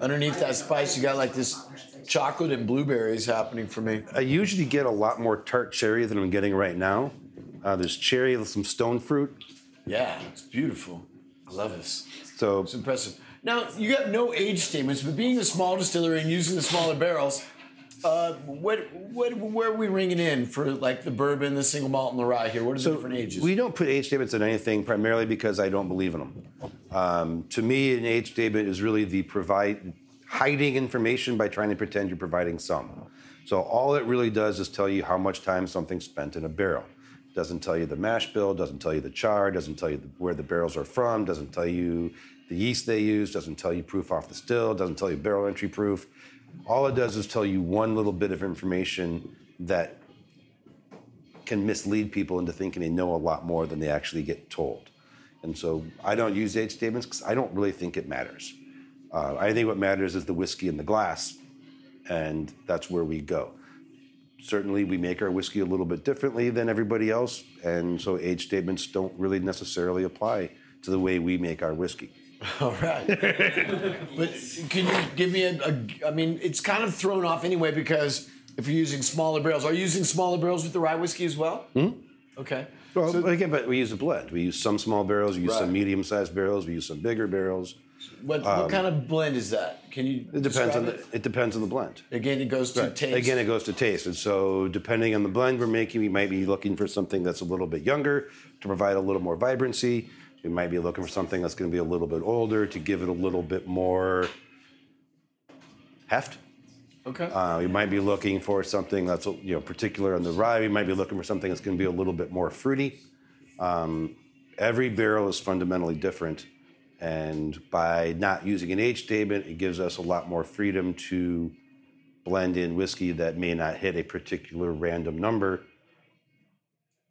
underneath that spice, you got like this chocolate and blueberries happening for me. I usually get a lot more tart cherry than I'm getting right now. Uh, there's cherry with some stone fruit. Yeah, it's beautiful. I love this. So It's impressive. Now, you have no age statements, but being a small distillery and using the smaller barrels, uh, what, what, where are we ringing in for like the bourbon, the single malt, and the rye here? What are the different ages? We don't put age statements in anything primarily because I don't believe in them. Um, to me, an age statement is really the provide hiding information by trying to pretend you're providing some. So all it really does is tell you how much time something's spent in a barrel. Doesn't tell you the mash bill, doesn't tell you the char, doesn't tell you the, where the barrels are from, doesn't tell you the yeast they use, doesn't tell you proof off the still, doesn't tell you barrel entry proof. All it does is tell you one little bit of information that can mislead people into thinking they know a lot more than they actually get told. And so I don't use age statements because I don't really think it matters. Uh, I think what matters is the whiskey in the glass, and that's where we go. Certainly, we make our whiskey a little bit differently than everybody else, and so age statements don't really necessarily apply to the way we make our whiskey. All right. but can you give me a, a? I mean, it's kind of thrown off anyway because if you're using smaller barrels, are you using smaller barrels with the rye whiskey as well? Hmm? Okay. Well, So- again, but we use a blend. We use some small barrels, we use Right. some medium-sized barrels, we use some bigger barrels. What, what kind of blend is that? Can you? It depends on the. It depends on the blend. Again, it goes to Right. taste. Again, it goes to taste. And so, depending on the blend we're making, we might be looking for something that's a little bit younger to provide a little more vibrancy. We might be looking for something that's going to be a little bit older to give it a little bit more heft. Okay. Uh, we might be looking for something that's you know particular on the rye. We might be looking for something that's going to be a little bit more fruity. Um, every barrel is fundamentally different, and by not using an age statement, it gives us a lot more freedom to blend in whiskey that may not hit a particular random number.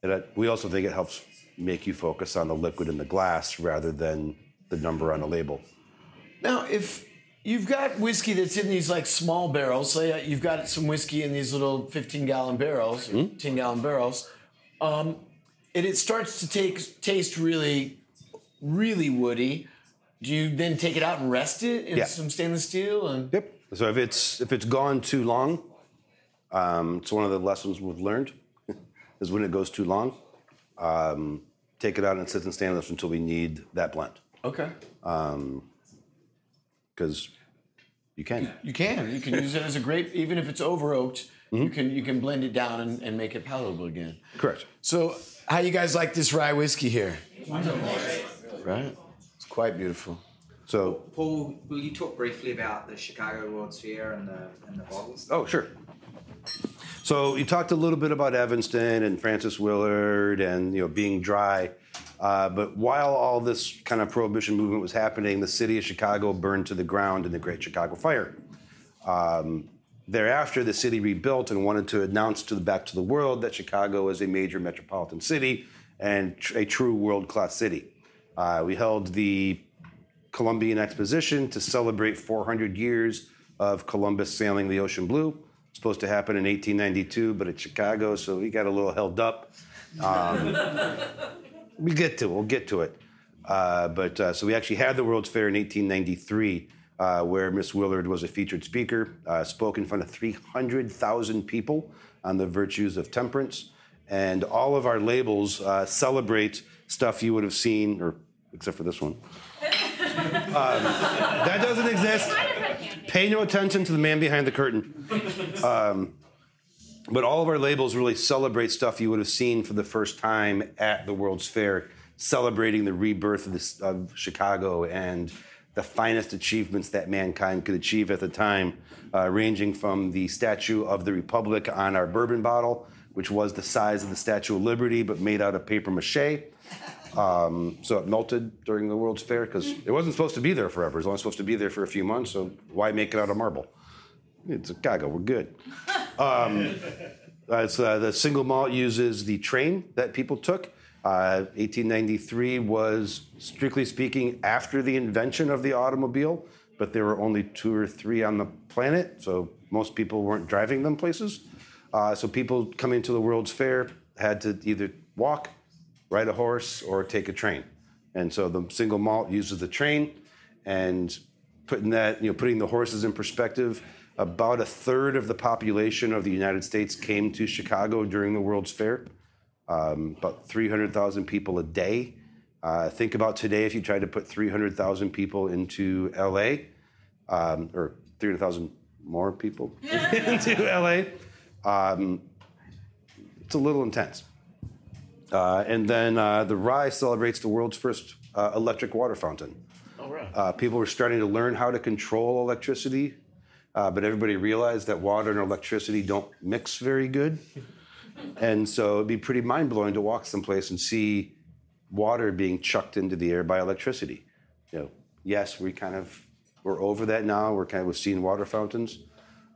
And we also think it helps make you focus on the liquid in the glass rather than the number on the label. Now, if you've got whiskey that's in these like small barrels, say uh, you've got some whiskey in these little 15 gallon barrels, or 10 gallon barrels, um, and it starts to take taste really, really woody. Do you then take it out and rest it in Yeah. some stainless steel? And Yep. So if it's if it's gone too long, um, it's one of the lessons we've learned is when it goes too long, um, take it out and sit in stainless until we need that blend okay, um, because you can. you can you can use it as a grape, even if it's over oaked. You mm-hmm. can you can blend it down and, and make it palatable again. Correct. So, how you guys like this rye whiskey here? Right, it's quite beautiful. So Paul, will you talk briefly about the Chicago World's Fair and the and the bottles? oh sure. So you talked a little bit about Evanston and Frances Willard and you know being dry. Uh, but while all this kind of prohibition movement was happening, the city of Chicago burned to the ground in the Great Chicago Fire. Um, thereafter, the city rebuilt and wanted to announce to the back to the world that Chicago is a major metropolitan city and tr- a true world-class city. Uh, we held the Columbian Exposition to celebrate 400 years of Columbus sailing the ocean blue. It's supposed to happen in 1892, but it's Chicago, so we got a little held up. Um, we get to it. We'll get to it. Uh, but uh, so we actually had the World's Fair in 1893, uh, where Miss Willard was a featured speaker, uh, spoke in front of 300,000 people on the virtues of temperance, and all of our labels uh, celebrate stuff you would have seen, or except for this one. Um, that doesn't exist. Kind of candy. Pay no attention to the man behind the curtain. Um, but all of our labels really celebrate stuff you would have seen for the first time at the World's Fair, celebrating the rebirth of, this, of Chicago and the finest achievements that mankind could achieve at the time, uh, ranging from the Statue of the Republic on our bourbon bottle, which was the size of the Statue of Liberty but made out of paper mache. Um, so it melted during the World's Fair because it wasn't supposed to be there forever. It was only supposed to be there for a few months. So why make it out of marble? It's a Chicago. We're good. Um, uh, it's, uh, the single malt uses the train that people took. Uh, 1893 was, strictly speaking, after the invention of the automobile, but there were only two or three on the planet, so most people weren't driving them places. Uh, so people coming to the World's Fair had to either walk, ride a horse, or take a train. And so the single malt uses the train, and putting that, you know, putting the horses in perspective, about a third of the population of the United States came to Chicago during the World's Fair. Um, about 300,000 people a day. Uh, think about today if you tried to put 300,000 people into LA, um, or 300,000 more people into LA. Um, it's a little intense. Uh, and then uh, the Rye celebrates the world's first uh, electric water fountain. All right. Uh, people were starting to learn how to control electricity, uh, but everybody realized that water and electricity don't mix very good. And so it'd be pretty mind blowing to walk someplace and see water being chucked into the air by electricity. You know, yes, we kind of we're over that now. We're kind of we've seen water fountains,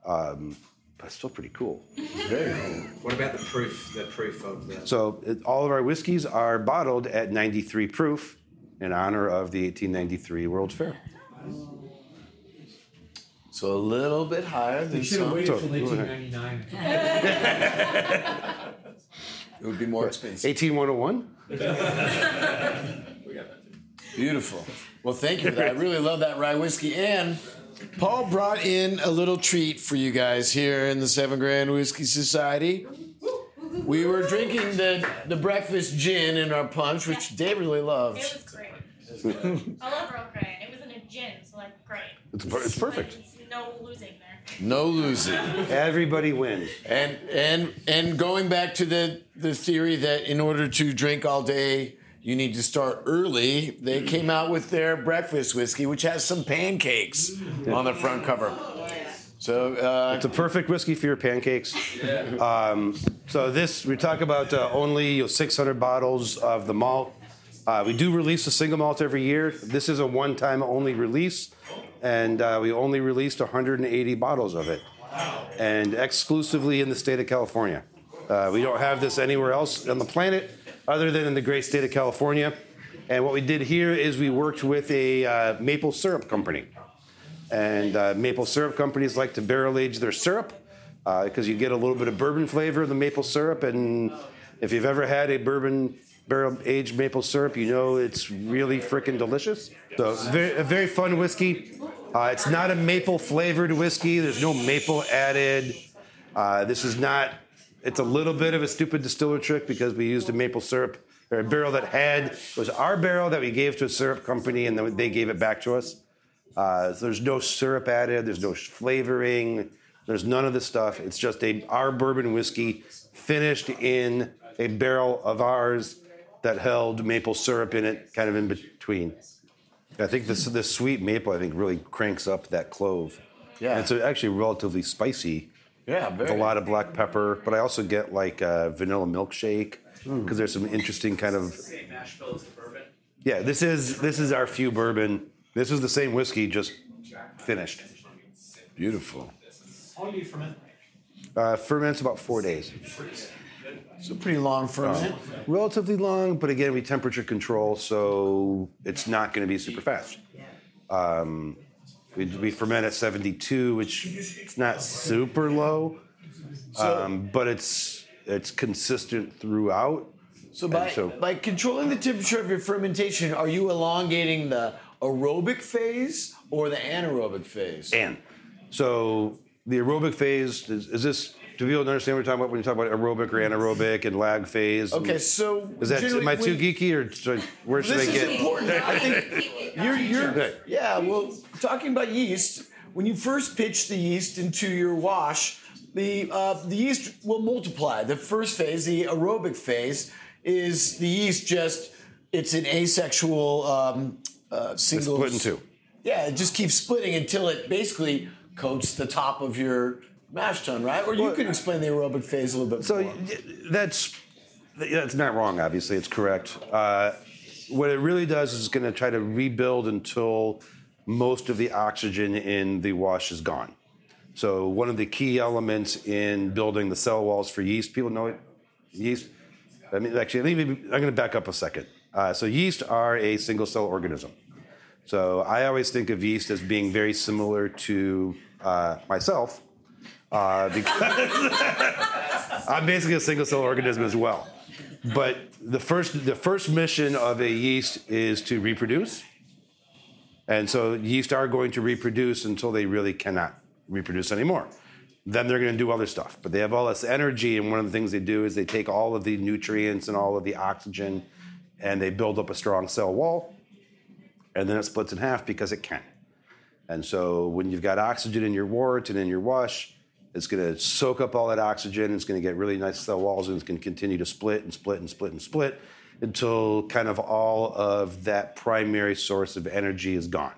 um, but it's still pretty cool. Very cool. What about the proof? The proof of the. So it, all of our whiskeys are bottled at 93 proof in honor of the 1893 World's Fair. So a little bit higher than They should have waited So- till 1899. It would be more expensive. 18101. Beautiful. Well, thank you for that. I really love that rye whiskey. And Paul brought in a little treat for you guys here in the Seven Grand Whiskey Society. We were drinking the, the breakfast gin in our punch, which Dave really loved. It loves. was great. I love Earl Grey. and It was in a gin, so like great. It's, per- it's perfect. Like, it's no losing there. No losing. Everybody wins. And and and going back to the the theory that in order to drink all day, you need to start early. They came out with their breakfast whiskey, which has some pancakes on the front cover. So uh, It's a perfect whiskey for your pancakes. Um, so this we talk about uh, only you know, 600 bottles of the malt. Uh, we do release a single malt every year. This is a one-time only release, and uh, we only released 180 bottles of it, and exclusively in the state of California. Uh, we don't have this anywhere else on the planet other than in the great state of California. And what we did here is we worked with a uh, maple syrup company. And uh, maple syrup companies like to barrel age their syrup because you get a little bit of bourbon flavor in the maple syrup. And if you've ever had a bourbon barrel aged maple syrup, you know it's really freaking delicious. So, very, a very fun whiskey. Uh, it's not a maple flavored whiskey, there's no maple added. Uh, this is not, it's a little bit of a stupid distiller trick because we used a maple syrup or a barrel that had, was our barrel that we gave to a syrup company and then they gave it back to us. Uh, so there's no syrup added. There's no flavoring. There's none of this stuff. It's just a our bourbon whiskey finished in a barrel of ours that held maple syrup in it, kind of in between. I think this this sweet maple I think really cranks up that clove. Yeah. and it's actually relatively spicy yeah, with a lot of black pepper, but I also get like a vanilla milkshake because there's some interesting kind of Same mash bill as the bourbon. yeah. This is this is our few bourbon. This is the same whiskey, just finished. Beautiful. How long do you ferment? Uh, ferments about four days. It's a pretty long ferment. Relatively long, but again, we temperature control, so it's not going to be super fast. Um, we, we ferment at 72, which it's not super low, um, but it's it's consistent throughout. So by, so- by controlling the temperature of your fermentation, are you elongating the aerobic phase or the anaerobic phase? And so the aerobic phase is, is this? Do people understand what we're talking about when you talk about aerobic or anaerobic and lag phase? Okay, so Is that am I too when- geeky or should- where should This I is get? important. I think you're, you're yeah. Well, talking about yeast, when you first pitch the yeast into your wash, the uh, the yeast will multiply. The first phase, the aerobic phase, is the yeast just it's an asexual um, uh, single. split in two. Yeah, it just keeps splitting until it basically coats the top of your mash tun, right? Or you Well- can explain the aerobic phase a little bit So more. that's that's not wrong. Obviously, it's correct. Uh, what it really does is it's going to try to rebuild until most of the oxygen in the wash is gone. So one of the key elements in building the cell walls for yeast, people know it. Yeast. I mean, actually, me, I'm going to back up a second. Uh, so yeast are a single cell organism. So I always think of yeast as being very similar to uh, myself uh, because I'm basically a single cell organism as well. But the first the first mission of a yeast is to reproduce. And so yeast are going to reproduce until they really cannot reproduce anymore. Then they're going to do other stuff. But they have all this energy, and one of the things they do is they take all of the nutrients and all of the oxygen and they build up a strong cell wall, and then it splits in half because it can. And so when you've got oxygen in your wort and in your wash, it's going to soak up all that oxygen. It's going to get really nice cell walls, and it's going to continue to split and split and split and split until kind of all of that primary source of energy is gone.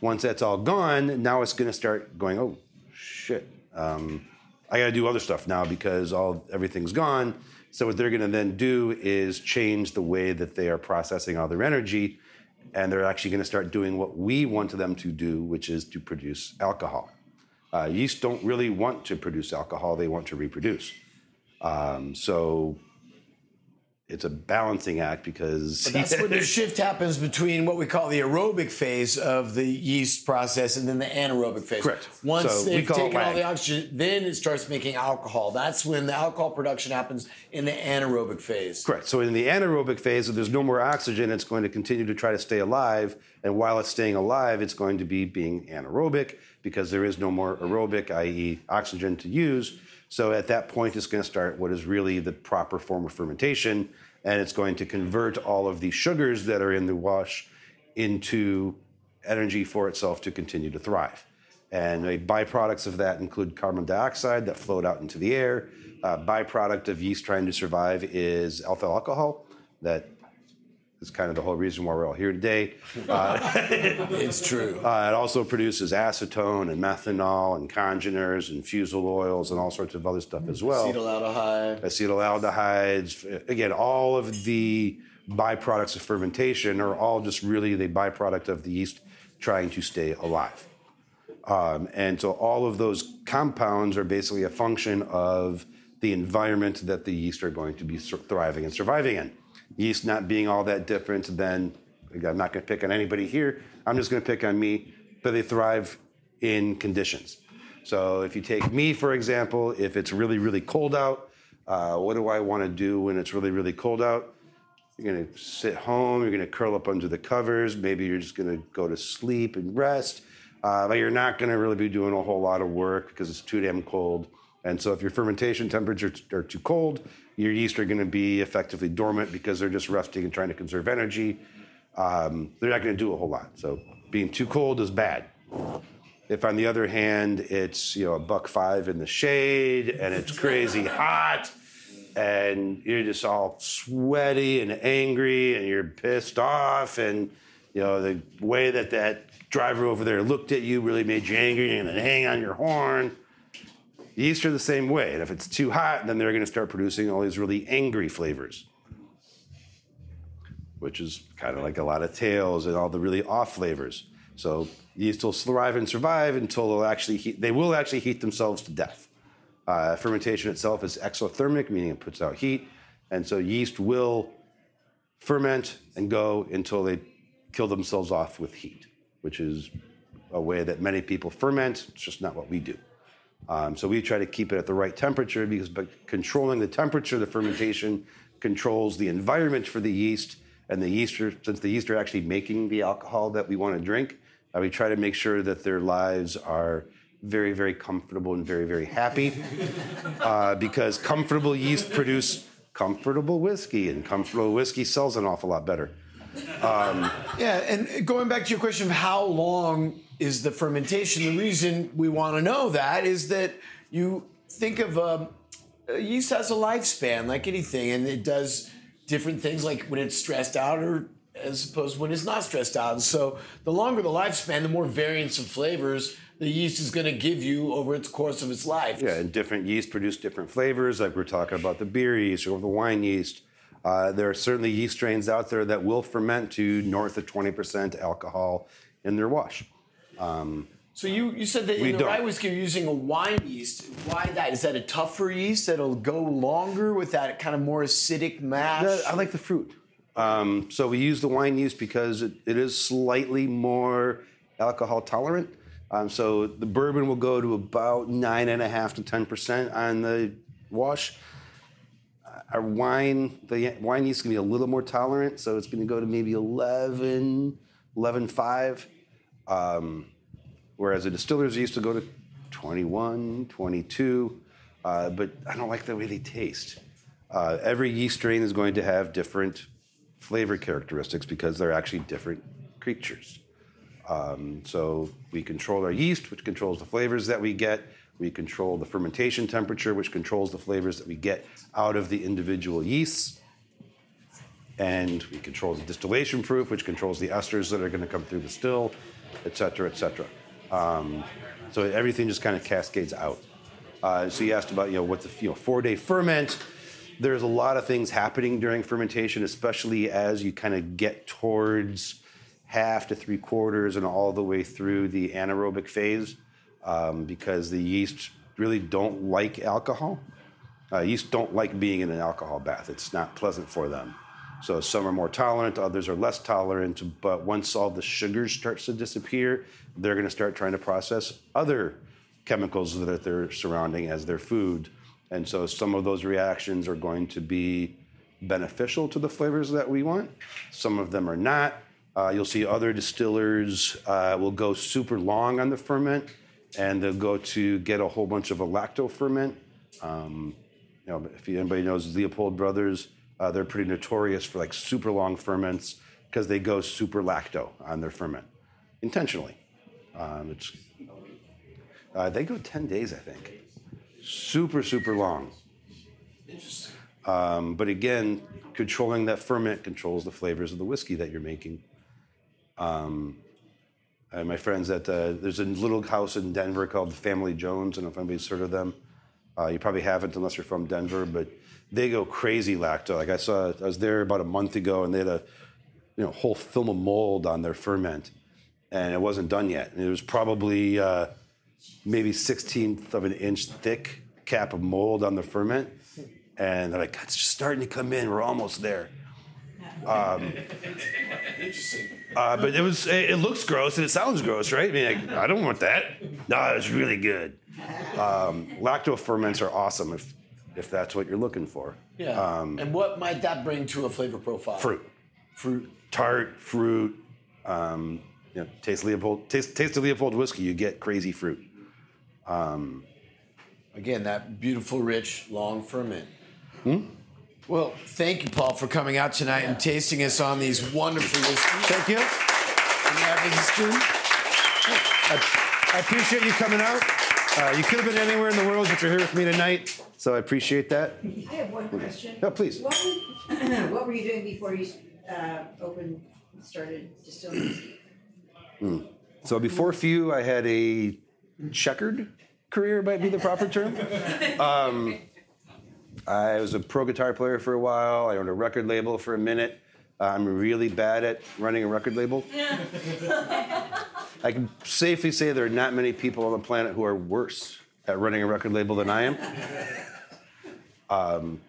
Once that's all gone, now it's going to start going. Oh, shit! Um, I got to do other stuff now because all everything's gone. So what they're going to then do is change the way that they are processing all their energy, and they're actually going to start doing what we want them to do, which is to produce alcohol. Uh, yeast don't really want to produce alcohol; they want to reproduce. Um, so it's a balancing act because But that's when the shift happens between what we call the aerobic phase of the yeast process and then the anaerobic phase. Correct. Once So they've taken all the oxygen, then it starts making alcohol. That's when the alcohol production happens in the anaerobic phase. Correct. So in the anaerobic phase, if there's no more oxygen, it's going to continue to try to stay alive. And while it's staying alive, it's going to be being anaerobic because there is no more aerobic, i.e., oxygen to use. So at that point, it's going to start what is really the proper form of fermentation. And it's going to convert all of the sugars that are in the wash into energy for itself to continue to thrive. And the byproducts of that include carbon dioxide that float out into the air. Uh, byproduct of yeast trying to survive is alpha alcohol. That is kind of the whole reason why we're all here today. Uh, It's true. uh, it also produces acetone and methanol and congeners and fusel oils and all sorts of other stuff as well Acetaldehyde. acetaldehydes. Again, all of the byproducts of fermentation are all just really the byproduct of the yeast trying to stay alive. Um, and so all of those compounds are basically a function of the environment that the yeast are going to be thriving and surviving in. Yeast not being all that different than, again, I'm not going to pick on anybody here, I'm just going to pick on me, but they thrive in conditions. So if you take me, for example, if it's really, really cold out, uh, what do I want to do when it's really, really cold out? You're going to sit home, you're going to curl up under the covers, maybe you're just going to go to sleep and rest. Uh, but you're not going to really be doing a whole lot of work because it's too damn cold. And so, if your fermentation temperatures are too cold, your yeast are going to be effectively dormant because they're just resting and trying to conserve energy. Um, they're not going to do a whole lot. So, being too cold is bad. If, on the other hand, it's you know a buck five in the shade and it's crazy hot, and you're just all sweaty and angry and you're pissed off and you know the way that that driver over there looked at you really made you angry and then hang on your horn yeast are the same way and if it's too hot then they're going to start producing all these really angry flavors which is kind of like a lot of tails and all the really off flavors so yeast will thrive and survive until they'll actually heat, they will actually heat themselves to death uh, fermentation itself is exothermic, meaning it puts out heat. And so yeast will ferment and go until they kill themselves off with heat, which is a way that many people ferment. It's just not what we do. Um, so we try to keep it at the right temperature because by controlling the temperature of the fermentation controls the environment for the yeast. And the yeast, are, since the yeast are actually making the alcohol that we want to drink, uh, we try to make sure that their lives are very, very comfortable and very, very happy. uh, because comfortable yeast produce comfortable whiskey, and comfortable whiskey sells an awful lot better. Yeah, and going back to your question of how long is the fermentation, the reason we want to know that is that you think of um, uh, yeast has a lifespan like anything, and it does different things like when it's stressed out or as opposed when it's not stressed out. And so the longer the lifespan, the more variance of flavors the yeast is going to give you over its course of its life. Yeah, and different yeast produce different flavors. Like we're talking about the beer yeast or the wine yeast. Uh, there are certainly yeast strains out there that will ferment to north of 20% alcohol in their wash. So you, you said that in the don't. rye whiskey you're using a wine yeast. Why that? Is that a tougher yeast that'll go longer with that kind of more acidic mash? I like the fruit. Um, so we use the wine yeast because it, it is slightly more alcohol tolerant. Um, so the bourbon will go to about nine and a half to ten percent on the wash. Our wine, the wine yeast is gonna be a little more tolerant, so it's gonna go to maybe 11, 11.5. Um, whereas the distillers used to go to 21, 22. Uh, but I don't like the way they taste. Uh, every yeast strain is going to have different flavor characteristics because they're actually different creatures. Um, so we control our yeast, which controls the flavors that we get. We control the fermentation temperature, which controls the flavors that we get out of the individual yeasts. And we control the distillation proof, which controls the esters that are going to come through the still, et cetera, et cetera. Um, so everything just kind of cascades out. Uh, so you asked about you know what the you know four day ferment. There's a lot of things happening during fermentation, especially as you kind of get towards half to three quarters and all the way through the anaerobic phase, um, because the yeast really don't like alcohol. Uh, yeast don't like being in an alcohol bath. It's not pleasant for them. So some are more tolerant, others are less tolerant. But once all the sugar starts to disappear, they're going to start trying to process other chemicals that they're surrounding as their food. And so some of those reactions are going to be beneficial to the flavors that we want. Some of them are not. Uh, you'll see other distillers uh, will go super long on the ferment, and they'll go to get a whole bunch of a lacto ferment. Um, you know, if anybody knows Leopold Brothers, uh, they're pretty notorious for like super long ferments because they go super lacto on their ferment intentionally. Um, it's uh, they go ten days, I think. Super super long. Um, but again, controlling that ferment controls the flavors of the whiskey that you're making. Um, and my friends at uh, there's a little house in Denver called the Family Jones. I don't know if anybody's heard of them. Uh, you probably haven't unless you're from Denver, but they go crazy lacto. Like I saw, I was there about a month ago, and they had a you know whole film of mold on their ferment, and it wasn't done yet. And it was probably uh, maybe 16th of an inch thick cap of mold on the ferment, and they're like, it's just starting to come in. We're almost there. Um, uh, but it was it, it looks gross and it sounds gross, right? I mean, like, I don't want that. No, it's really good. Um, lacto ferments are awesome if if that's what you're looking for. Yeah. Um, and what might that bring to a flavor profile? fruit, Fruit. tart fruit. Um, you know, taste Leopold, taste taste the Leopold whiskey. You get crazy fruit. Again, that beautiful, rich, long ferment. Hmm? Well, thank you, Paul, for coming out tonight and tasting us on these wonderful whiskeys. Thank you. And having us do. I, I appreciate you coming out. Uh, you could have been anywhere in the world, but you're here with me tonight, so I appreciate that. I have one question. No, please. What were, what were you doing before you uh, opened, started distilling? So before Few, I had a checkered career, might be the proper term. Um, I was a pro guitar player for a while. I owned a record label for a minute. I'm really bad at running a record label. I can safely say there are not many people on the planet who are worse at running a record label than I am. Um,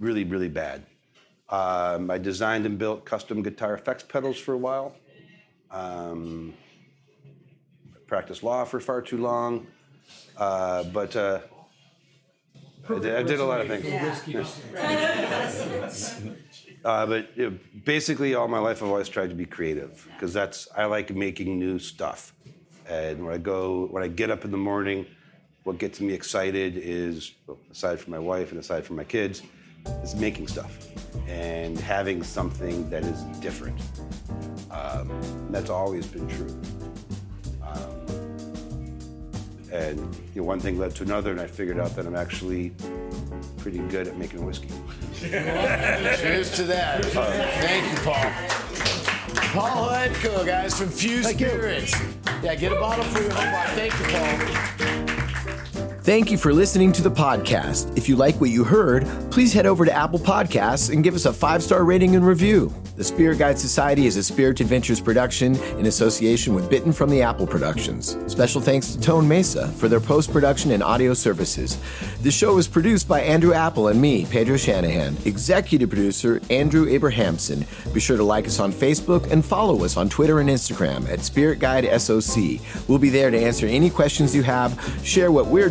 really, really bad. Um, I designed and built custom guitar effects pedals for a while. Um, practiced law for far too long, uh, but uh, I, did, I did a lot of things. Uh, but you know, basically, all my life I've always tried to be creative because that's I like making new stuff. And when I go, when I get up in the morning, what gets me excited is, well, aside from my wife and aside from my kids, is making stuff and having something that is different. Um, that's always been true. And you know, one thing led to another, and I figured out that I'm actually pretty good at making whiskey. Cheers to that. Thank you, Paul. Paul Hletko, guys, from Few's Spirits. Yeah, get a bottle for your home bar. Thank you, Paul. Thank you for listening to the podcast. If you like what you heard, please head over to Apple Podcasts and give us a five star rating and review. The Spirit Guide Society is a Spirit Adventures production in association with Bitten from the Apple Productions. Special thanks to Tone Mesa for their post production and audio services. The show is produced by Andrew Apple and me, Pedro Shanahan. Executive producer, Andrew Abrahamson. Be sure to like us on Facebook and follow us on Twitter and Instagram at Spirit Guide SOC. We'll be there to answer any questions you have, share what we're